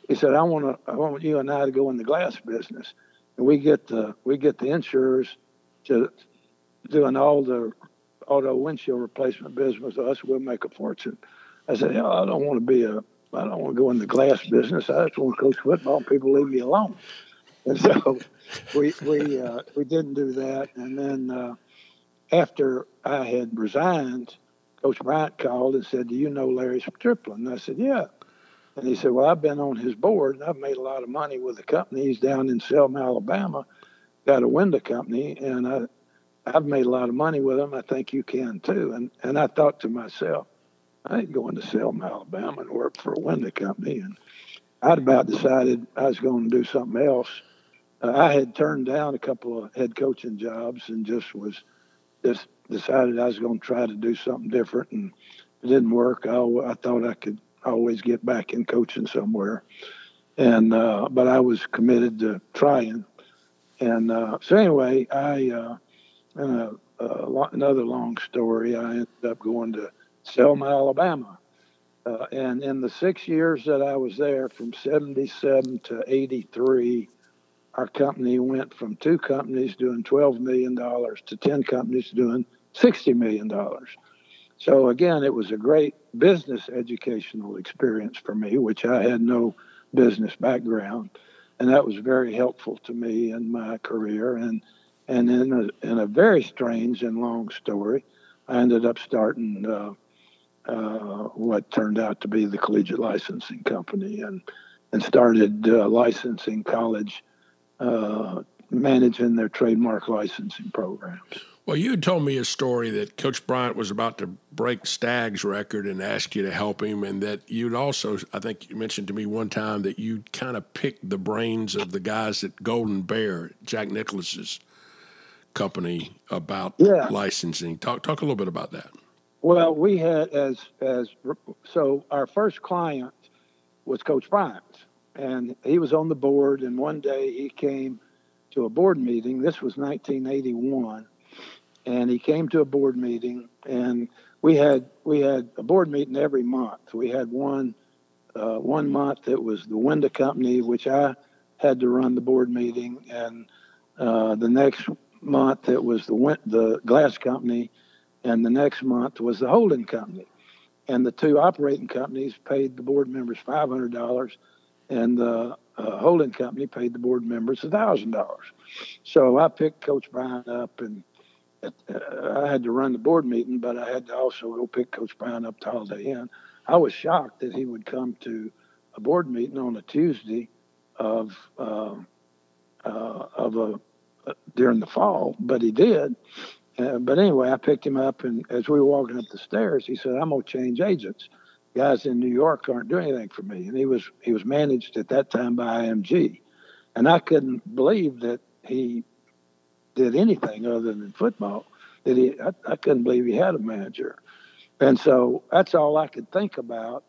He said, "I want to, I want you and I to go in the glass business, and we get the we get the insurers to doing all the auto windshield replacement business us. We'll make a fortune." I said, "Yeah, I don't want to be a, I don't want to go in the glass business. I just want to coach football. People leave me alone." So we we uh, we didn't do that. And then uh, after I had resigned, Coach Bryant called and said, "Do you know Larry Stripling?" And I said, "Yeah." And he said, "Well, I've been on his board and I've made a lot of money with the company. He's down in Selma, Alabama, got a window company, and I." I've made a lot of money with him. I think you can too. And and I thought to myself, I ain't going to Selma, Alabama, and work for a window company. And I'd about decided I was going to do something else uh, I had turned down a couple of head coaching jobs and just was just decided I was going to try to do something different, and it didn't work. I, I thought I could always get back in coaching somewhere, and uh, but I was committed to trying. And uh, so anyway, I uh, a, a, another long story. I ended up going to Selma, Alabama. Uh, and in the six years that I was there, from 77 to 83, our company went from two companies doing $12 million to 10 companies doing $60 million. So, again, it was a great business educational experience for me, which I had no business background. And that was very helpful to me in my career. And, and in, a, in a very strange and long story, I ended up starting uh, uh, what turned out to be the Collegiate Licensing Company and, and started uh, licensing college uh, managing their trademark licensing programs. Well, you told me a story that Coach Bryant was about to break Stagg's record and ask you to help him, and that you'd also, I think you mentioned to me one time that you'd kind of picked the brains of the guys at Golden Bear, Jack Nicklaus's company, about yeah. licensing. Talk talk a little bit about that. Well, we had as as so our first client was Coach Bryant, and he was on the board. And one day he came to a board meeting. This was 1981, and he came to a board meeting, and we had we had a board meeting every month. We had one uh, one month that was the window company, which I had to run the board meeting, and uh, the next month it was the the glass company, and the next month was the holding company, and the two operating companies paid the board members five hundred dollars and the uh, holding company paid the board members a thousand dollars. So I picked Coach Bryant up, and uh, I had to run the board meeting, but I had to also go pick Coach Bryant up to Holiday Inn. I was shocked that he would come to a board meeting on a Tuesday of uh, uh, of a uh, during the fall, but he did. Uh, but anyway, I picked him up, and as we were walking up the stairs, he said, "I'm gonna change agents." guys in New York aren't doing anything for me. And he was he was managed at that time by IMG, and I couldn't believe that he did anything other than football. That he I, I couldn't believe he had a manager, and so that's all I could think about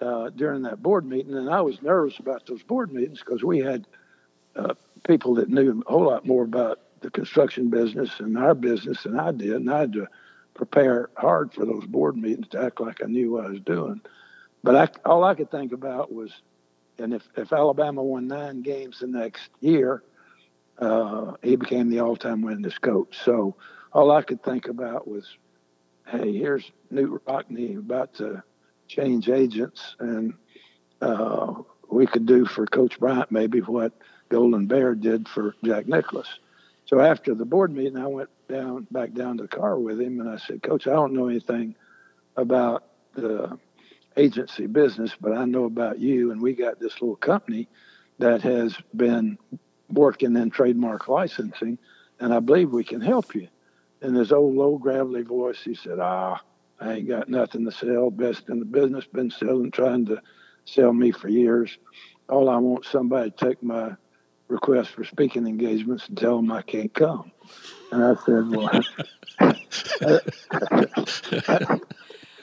uh, during that board meeting. And I was nervous about those board meetings because we had uh, people that knew a whole lot more about the construction business and our business than I did, and I had to prepare hard for those board meetings to act like I knew what I was doing. But I, all I could think about was, and if, if Alabama won nine games the next year, uh, he became the all-time winningest coach. So all I could think about was, hey, here's Knute Rockne about to change agents, and uh, we could do for Coach Bryant maybe what Golden Bear did for Jack Nicklaus. So after the board meeting, I went down back down to the car with him, and I said, "Coach, I don't know anything about the agency business, but I know about you, and we got this little company that has been working in trademark licensing, and I believe we can help you. In his old low gravelly voice, he said, "Ah, I ain't got nothing to sell. Best in the business. Been selling, trying to sell me for years. All I want somebody to take my request for speaking engagements and tell them I can't come." And I said, "Well."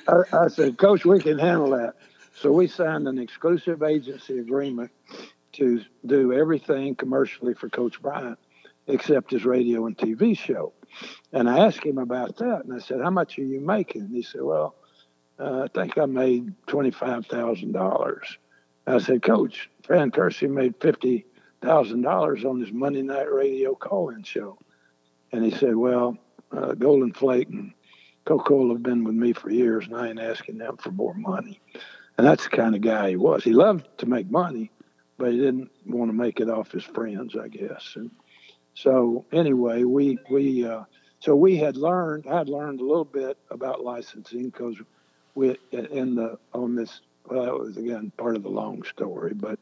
I, I said, Coach, we can handle that. So we signed an exclusive agency agreement to do everything commercially for Coach Bryant except his radio and TV show. And I asked him about that, and I said, "How much are you making?" And he said, "Well, uh, I think I made twenty-five thousand dollars." I said, "Coach, Fran Curci made fifty thousand dollars on his Monday night radio call-in show," and he said, "Well, uh, Golden Flake and Coca-Cola have been with me for years, and I ain't asking them for more money. And that's the kind of guy he was. He loved to make money, but he didn't want to make it off his friends, I guess. And so anyway, we we uh, so we had learned. I had learned a little bit about licensing because we in the on this. Well, that was again part of the long story, but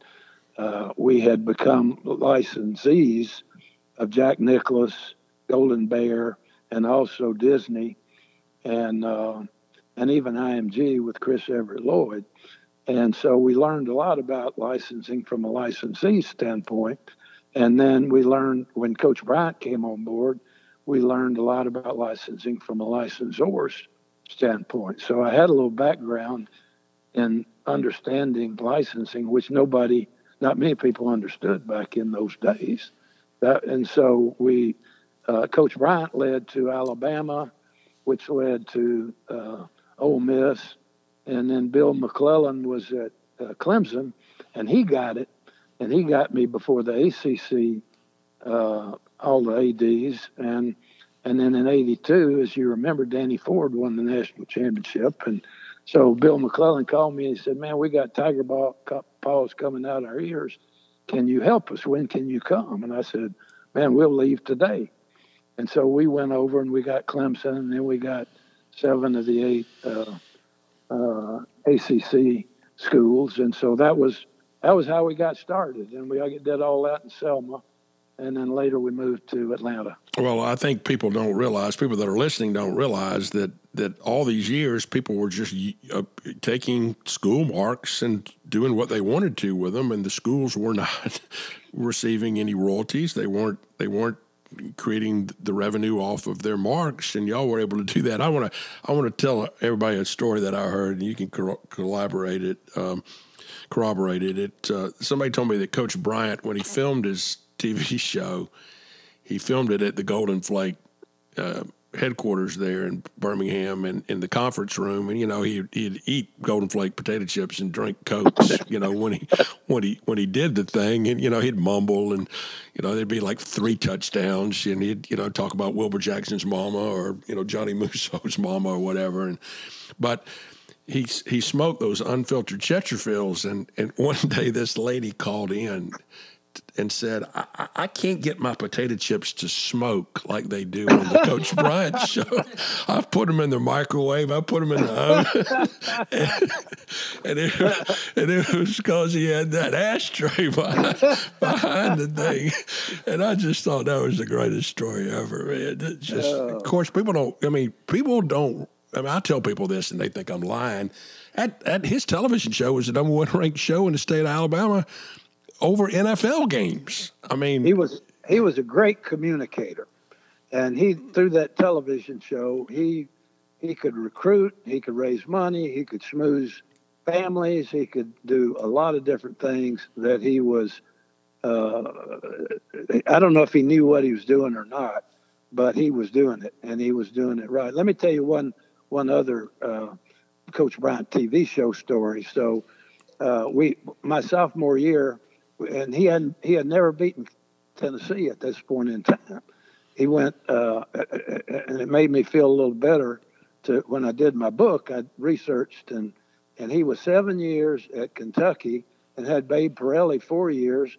uh, we had become licensees of Jack Nicklaus, Golden Bear, and also Disney and uh, and even IMG with Chris Evert Lloyd. And so we learned a lot about licensing from a licensee standpoint. And then we learned when Coach Bryant came on board, we learned a lot about licensing from a licensor's standpoint. So I had a little background in understanding licensing, which nobody, not many people understood back in those days. That, and so we, uh, Coach Bryant led to Alabama, which led to uh, Ole Miss. And then Bill McLellan was at uh, Clemson, and he got it. And he got me before the ACC, uh, all the ADs. And and then in '82, as you remember, Danny Ford won the national championship. And so Bill McLellan called me and he said, "Man, we got tiger ball paws coming out our ears. Can you help us? When can you come?" And I said, "Man, we'll leave today." And so we went over and we got Clemson, and then we got seven of the eight uh, uh, ACC schools, and so that was that was how we got started. And we did all that in Selma, and then later we moved to Atlanta. Well, I think people don't realize, people that are listening don't realize that that all these years people were just uh, taking school marks and doing what they wanted to with them, and the schools were not receiving any royalties. They weren't they weren't creating the revenue off of their marks, and y'all were able to do that. I want to I want to tell everybody a story that I heard, and you can co- collaborate it, um, corroborate it. it uh, somebody told me that Coach Bryant, when he filmed his TV show, he filmed it at the Golden Flake uh, headquarters there in Birmingham and in the conference room, and you know he he'd eat golden flake potato chips and drink cokes. you know when he when he when he did the thing, and you know he'd mumble, and you know there'd be like three touchdowns, and he'd you know talk about Wilbur Jackson's mama or you know Johnny Musso's mama or whatever, and but. He, he smoked those unfiltered Chesterfields, and, and one day this lady called in and said, I, I, can't get my potato chips to smoke like they do on the Coach Bryant show. I've put them in the microwave. I put them in the oven. and, and, it, and it was because he had that ashtray behind, behind the thing. And I just thought that was the greatest story ever, man. It just, oh. Of course, people don't, I mean, people don't, I mean, I tell people this and they think I'm lying. At, at his television show was the number one ranked show in the state of Alabama over NFL games. I mean, he was he was a great communicator, and he through that television show he he could recruit, he could raise money, he could schmooze families, he could do a lot of different things that he was. Uh, I don't know if he knew what he was doing or not, but he was doing it, and he was doing it right. Let me tell you one one other uh, Coach Bryant TV show story. So, uh, we my sophomore year, and he had he had never beaten Tennessee at this point in time. He went, uh, and it made me feel a little better. To when I did my book, I researched and and he was seven years at Kentucky and had Babe Parilli four years,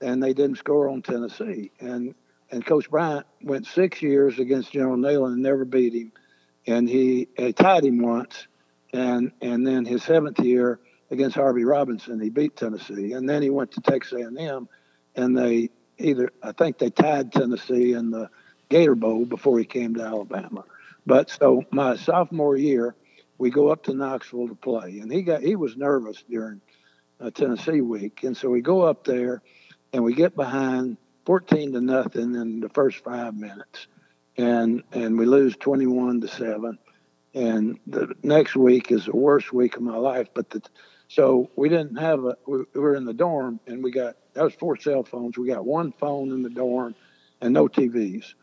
and they didn't score on Tennessee. And and Coach Bryant went six years against General Neyland and never beat him, and he, he tied him once, and and then his seventh year against Harvey Robinson. He beat Tennessee, and then he went to Texas A&M, and they either I think they tied Tennessee in the Gator Bowl before he came to Alabama. But so my sophomore year, we go up to Knoxville to play, and he got he was nervous during uh, Tennessee week, and so we go up there, and we get behind 14 to nothing in the first five minutes, and and we lose 21 to seven, and the next week is the worst week of my life. But the so we didn't have a we, we were in the dorm, and we got that was four cell phones. We got one phone in the dorm, and no TVs.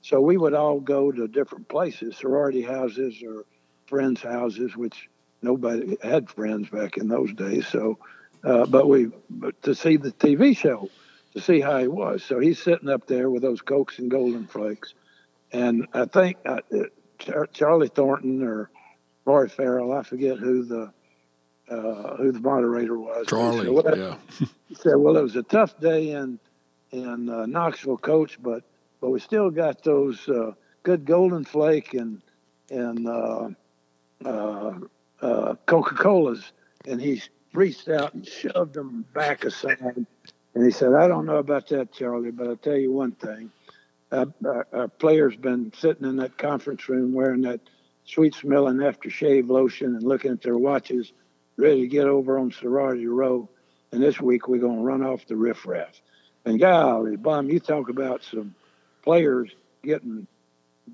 So we would all go to different places, sorority houses or friends' houses, which nobody had friends back in those days. So, uh, but we but to see the TV show, to see how he was. So he's sitting up there with those Cokes and Golden Flakes, and I think uh, Char- Charlie Thornton or Roy Farrell, I forget who the uh, who the moderator was. Charlie, he said, well, yeah. he said, "Well, it was a tough day in in uh, Knoxville, Coach, but but we still got those uh, good Golden Flake and and uh, uh, uh, Coca Colas, and he reached out and shoved them back aside, and he said, "I don't know about that, Charlie, but I'll tell you one thing: uh, our, our players been sitting in that conference room wearing that sweet-smelling aftershave lotion and looking at their watches, ready to get over on sorority row, and this week we're gonna run off the riffraff." And golly, Bum, you talk about some players getting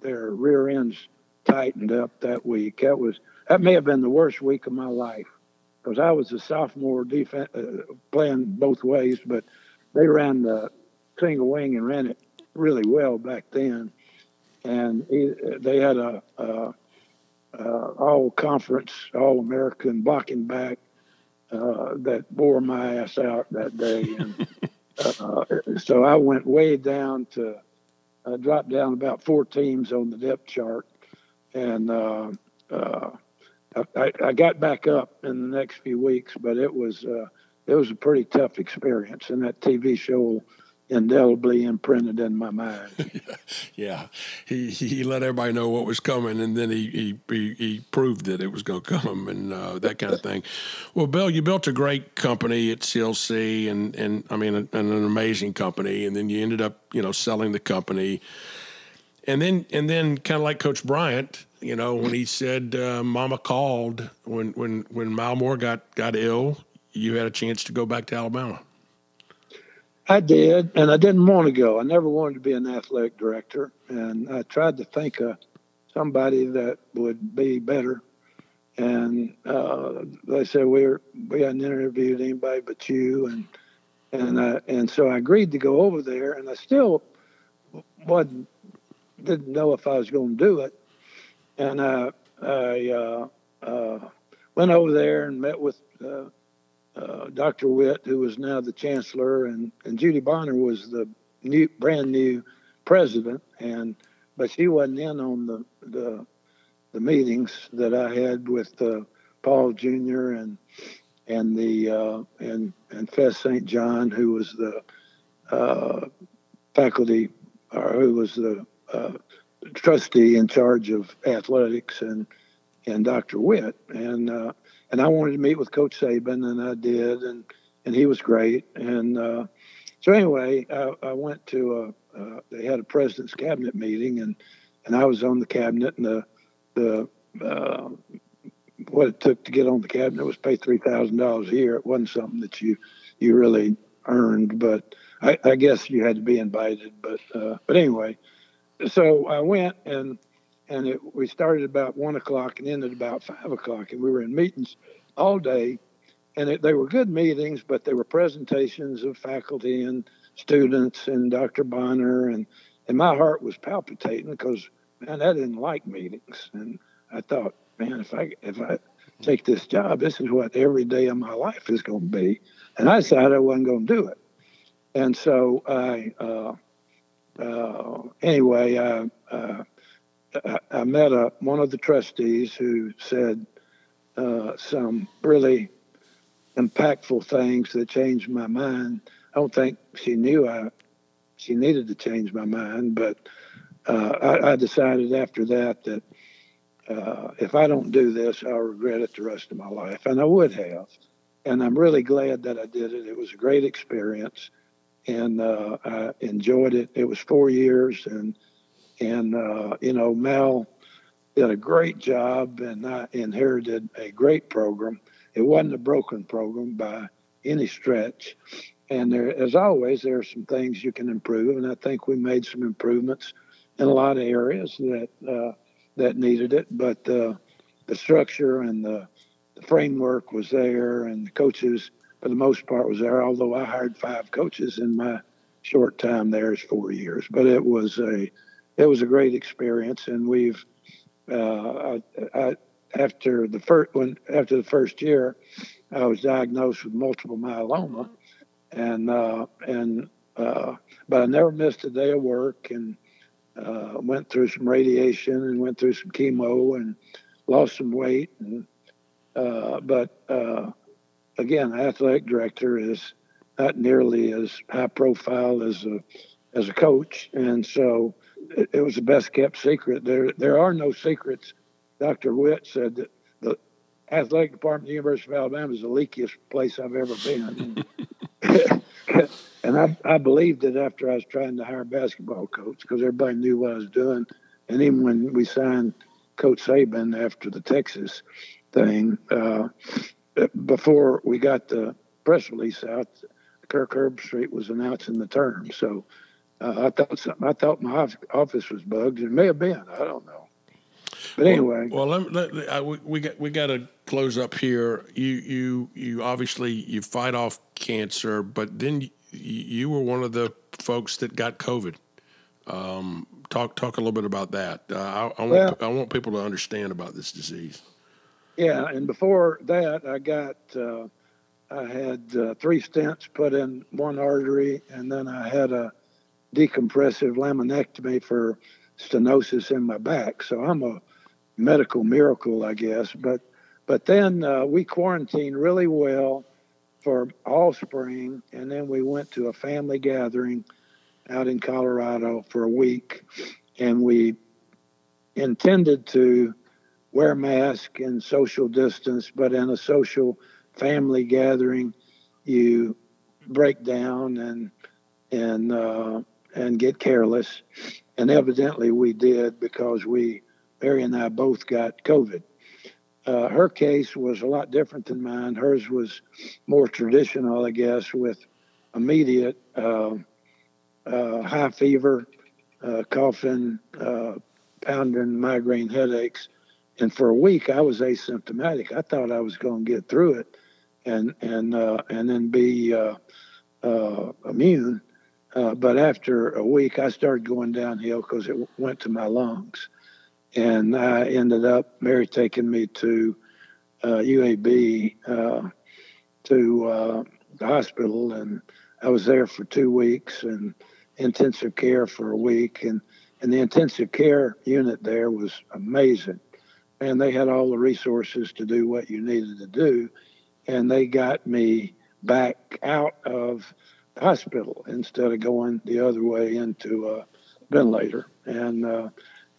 their rear ends tightened up that week. That was that may have been the worst week of my life because I was a sophomore defense uh, playing both ways, but they ran the single wing and ran it really well back then, and he, they had a, a, a all conference, all American blocking back uh, that bore my ass out that day, and uh, so I went way down to I dropped down about four teams on the depth chart, and uh, uh, I, I, got back up in the next few weeks. But it was uh, it was a pretty tough experience, and that TV show indelibly imprinted in my mind. yeah, he he let everybody know what was coming, and then he he he, proved that it was going to come, and uh, that kind of thing. Well, Bill, you built a great company at CLC, and and I mean, an, an amazing company, and then you ended up you know selling the company, and then and then kind of like Coach Bryant. You know, when he said uh, "Mama called," when when when Mal Moore got got ill, you had a chance to go back to Alabama. I did, and I didn't want to go. I never wanted to be an athletic director, and I tried to think of somebody that would be better. And uh, they said we we hadn't interviewed anybody but you, and and uh, and so I agreed to go over there, and I still wasn't didn't know if I was going to do it, and I I uh, uh, went over there and met with uh, Dr. Witt, who was now the chancellor, and, and Judy Bonner was the new, brand new president, and but she wasn't in on the the, the meetings that I had with uh, Paul Jr. and and the uh, and and Fess St. John, who was the uh, faculty or who was the uh, trustee in charge of athletics, and and Dr. Witt, and and I wanted to meet with Coach Saban, and I did, and and he was great. And uh, so anyway, I, I went to a, uh, they had a president's cabinet meeting, and and I was on the cabinet, and the the uh, what it took to get on the cabinet was pay three thousand dollars a year. It wasn't something that you you really earned, but I, I guess you had to be invited. But uh, but anyway, so I went and and it, we started about one o'clock and ended about five o'clock, and we were in meetings all day, and it, they were good meetings, but they were presentations of faculty and students and Dr. Bonner, and and my heart was palpitating because man, I didn't like meetings, and I thought, man, if I if I take this job, this is what every day of my life is going to be, and I decided I wasn't going to do it, and so I. Uh, uh, anyway, uh, I met a, one of the trustees who said uh, some really impactful things that changed my mind. I don't think she knew I she needed to change my mind, but uh, I, I, decided after that that uh, if I don't do this, I'll regret it the rest of my life, and I would have. And I'm really glad that I did it. It was a great experience, and uh, I enjoyed it. It was four years, and And, uh, you know, Mal did a great job and I inherited a great program. It wasn't a broken program by any stretch. And there, as always, there are some things you can improve. And I think we made some improvements in a lot of areas that, uh, that needed it. But uh, the structure and the, the framework was there, and the coaches, for the most part, was there. Although I hired five coaches in my short time there is four years, but it was a it was a great experience, and we've uh, I, I, after the first when after the first year, I was diagnosed with multiple myeloma, and uh, and uh, but I never missed a day of work, and uh, went through some radiation and went through some chemo and lost some weight, and uh, but uh, again, athletic director is not nearly as high profile as a as a coach, and so it, was the best kept secret. There there are no secrets. Dr. Witt said that the athletic department of the University of Alabama is the leakiest place I've ever been. and I, I believed it after I was trying to hire a basketball coach because everybody knew what I was doing. And even when we signed Coach Saban after the Texas thing, uh, before we got the press release out, Kirk Herbstreit was announcing the term. So uh, I thought something, I thought my office was bugged. It may have been. I don't know. But anyway, well, well let, let, I, we, we got we got to close up here. You you you obviously you fight off cancer, but then you, you were one of the folks that got COVID. Um, talk talk a little bit about that. Uh, I, I, want well, I want people to understand about this disease. Yeah, and before that, I got uh, I had uh, three stents put in one artery, and then I had a decompressive laminectomy for stenosis in my back. So I'm a medical miracle, I guess. But but then uh, we quarantined really well for all spring, and then we went to a family gathering out in Colorado for a week, and we intended to wear mask and social distance, but in a social family gathering, you break down and and uh, and get careless. And evidently we did because we, Mary and I both got COVID. Uh, her case was a lot different than mine. Hers was more traditional, I guess, with immediate uh, uh, high fever, uh, coughing, uh, pounding, migraine headaches. And for a week, I was asymptomatic. I thought I was going to get through it and and uh, and then be immune. Uh, but after a week, I started going downhill because it went to my lungs. And I ended up, Mary taking me to uh, UAB uh, to uh, the hospital. And I was there for two weeks and intensive care for a week. And, and the intensive care unit there was amazing. And they had all the resources to do what you needed to do. And they got me back out of hospital instead of going the other way into a ventilator. And uh,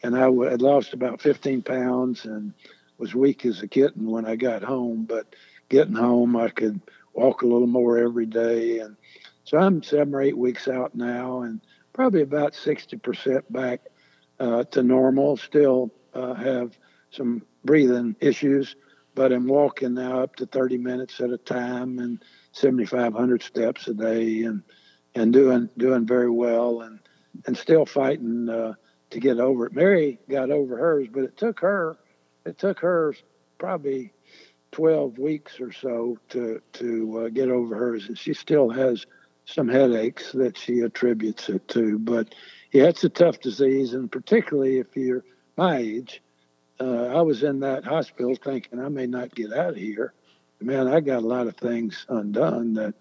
and I had lost about 15 pounds and was weak as a kitten when I got home. But getting home, I could walk a little more every day. And so I'm seven or eight weeks out now, and probably about 60% back uh, to normal. Still uh, have some breathing issues, but I'm walking now up to 30 minutes at a time and 7,500 steps a day and and doing doing very well and and still fighting uh, to get over it. Mary got over hers, but it took her it took her probably 12 weeks or so to to uh, get over hers, and she still has some headaches that she attributes it to. But yeah, it's a tough disease, and particularly if you're my age. Uh, I was in that hospital thinking I may not get out of here man, I got a lot of things undone that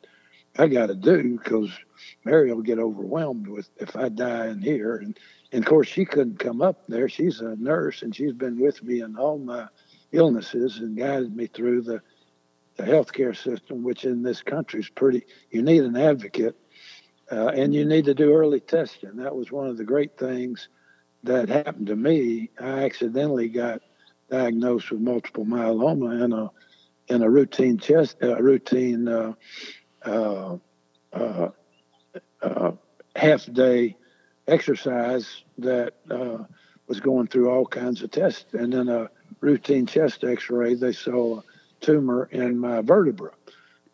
I got to do because Mary will get overwhelmed with if I die in here. And, and of course, she couldn't come up there. She's a nurse and she's been with me in all my illnesses and guided me through the, the healthcare system, which in this country is pretty, you need an advocate uh, and you need to do early testing. That was one of the great things that happened to me. I accidentally got diagnosed with multiple myeloma and a in a routine chest, uh, routine uh, uh, uh, uh half day exercise that uh, was going through all kinds of tests. And then a routine chest x ray, they saw a tumor in my vertebra.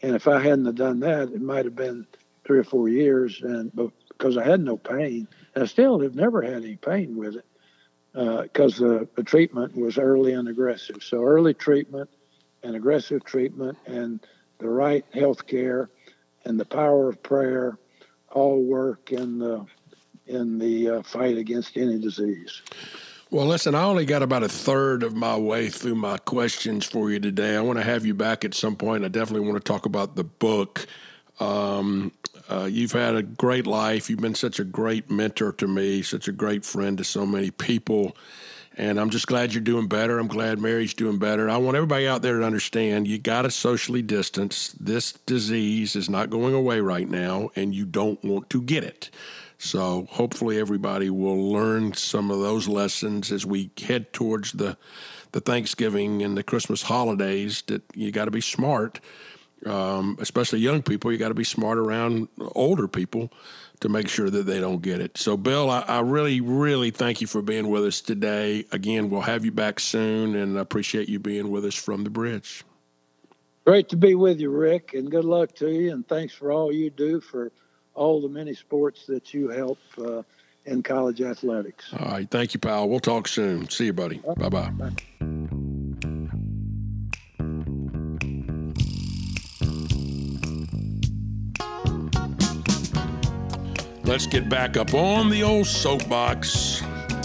And if I hadn't have done that, it might have been three or four years. And because I had no pain, and I still have never had any pain with it because uh, the, the treatment was early and aggressive. So early treatment and aggressive treatment and the right health care and the power of prayer all work in the in the uh, fight against any disease. Well, listen, I only got about a third of my way through my questions for you today. I want to have you back at some point. I definitely want to talk about the book. Um, uh, you've had a great life. You've been such a great mentor to me, such a great friend to so many people. And I'm just glad you're doing better. I'm glad Mary's doing better. I want everybody out there to understand you got to socially distance. This disease is not going away right now, and you don't want to get it. So hopefully everybody will learn some of those lessons as we head towards the the Thanksgiving and the Christmas holidays. That you got to be smart, um, especially young people. You got to be smart around older people to make sure that they don't get it. So, Bill, I, I, really, really thank you for being with us today. Again, we'll have you back soon, and I appreciate you being with us from the bridge. Great to be with you, Rick, and good luck to you. And thanks for all you do for all the many sports that you help uh, in college athletics. All right. Thank you, pal. We'll talk soon. See you, buddy. Bye bye. Let's get back up on the old soapbox.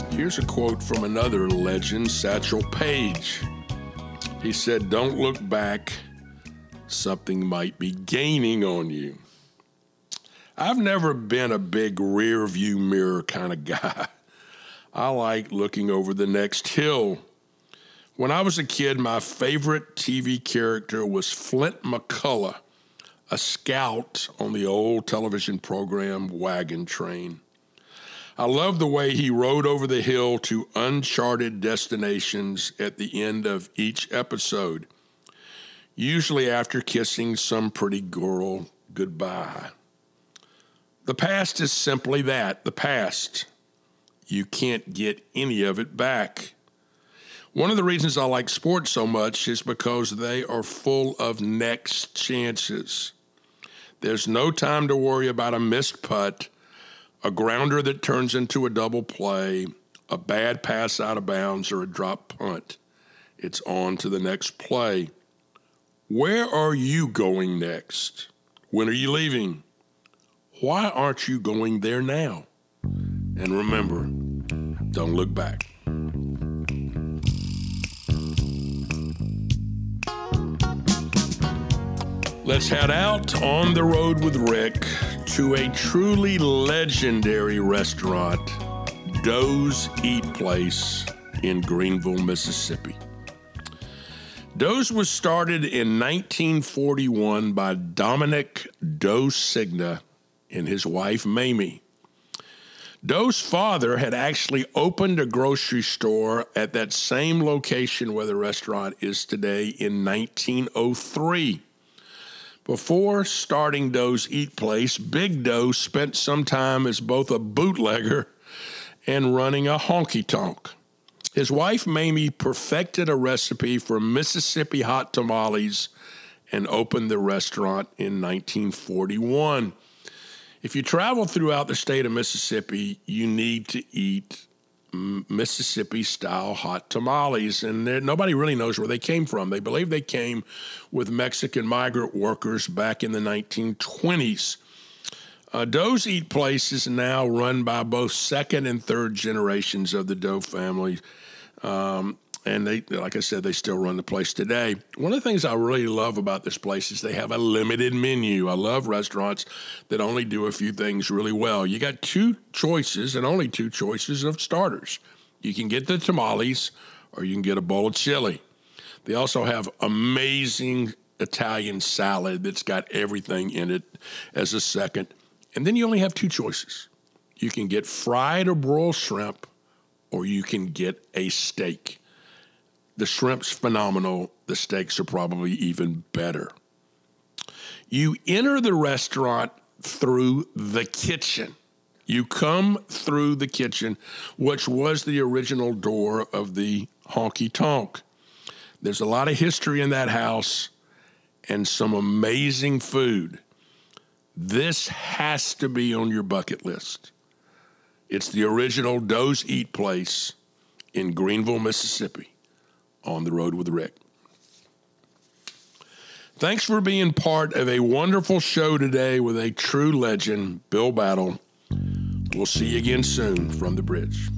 Here's a quote from another legend, Satchel Paige. He said, Don't look back, something might be gaining on you. I've never been a big rear view mirror kind of guy. I like looking over the next hill. When I was a kid, my favorite TV character was Flint McCullough a scout on the old television program Wagon Train. I love the way he rode over the hill to uncharted destinations at the end of each episode, usually after kissing some pretty girl goodbye. The past is simply that the past. You can't get any of it back. One of the reasons I like sports so much is because they are full of next chances. There's no time to worry about a missed putt, a grounder that turns into a double play, a bad pass out of bounds, or a drop punt. It's on to the next play. Where are you going next? When are you leaving? Why aren't you going there now? And remember, don't look back. Let's head out on the road with Rick to a truly legendary restaurant, Doe's Eat Place in Greenville, Mississippi. Doe's was started in 1941 by Dominic Doe Signa and his wife Mamie. Doe's father had actually opened a grocery store at that same location where the restaurant is today in 1903. Before starting Doe's Eat Place, Big Doe spent some time as both a bootlegger and running a honky tonk. His wife Mamie perfected a recipe for Mississippi hot tamales and opened the restaurant in 1941. If you travel throughout the state of Mississippi, you need to eat Mississippi style hot tamales, and nobody really knows where they came from. They believe they came with Mexican migrant workers back in the 1920s. Uh, Doe's Eat Place is now run by both second and third generations of the Doe family. Um, and they, like I said, they still run the place today. One of the things I really love about this place is they have a limited menu. I love restaurants that only do a few things really well. You got two choices and only two choices of starters. You can get the tamales or you can get a bowl of chili. They also have amazing Italian salad that's got everything in it as a second. And then you only have two choices. You can get fried or broiled shrimp or you can get a steak. The shrimp's phenomenal. The steaks are probably even better. You enter the restaurant through the kitchen. You come through the kitchen, which was the original door of the honky tonk. There's a lot of history in that house and some amazing food. This has to be on your bucket list. It's the original Doe's Eat place in Greenville, Mississippi, on the road with Rick. Thanks for being part of a wonderful show today with a true legend, Bill Battle. We'll see you again soon from the bridge.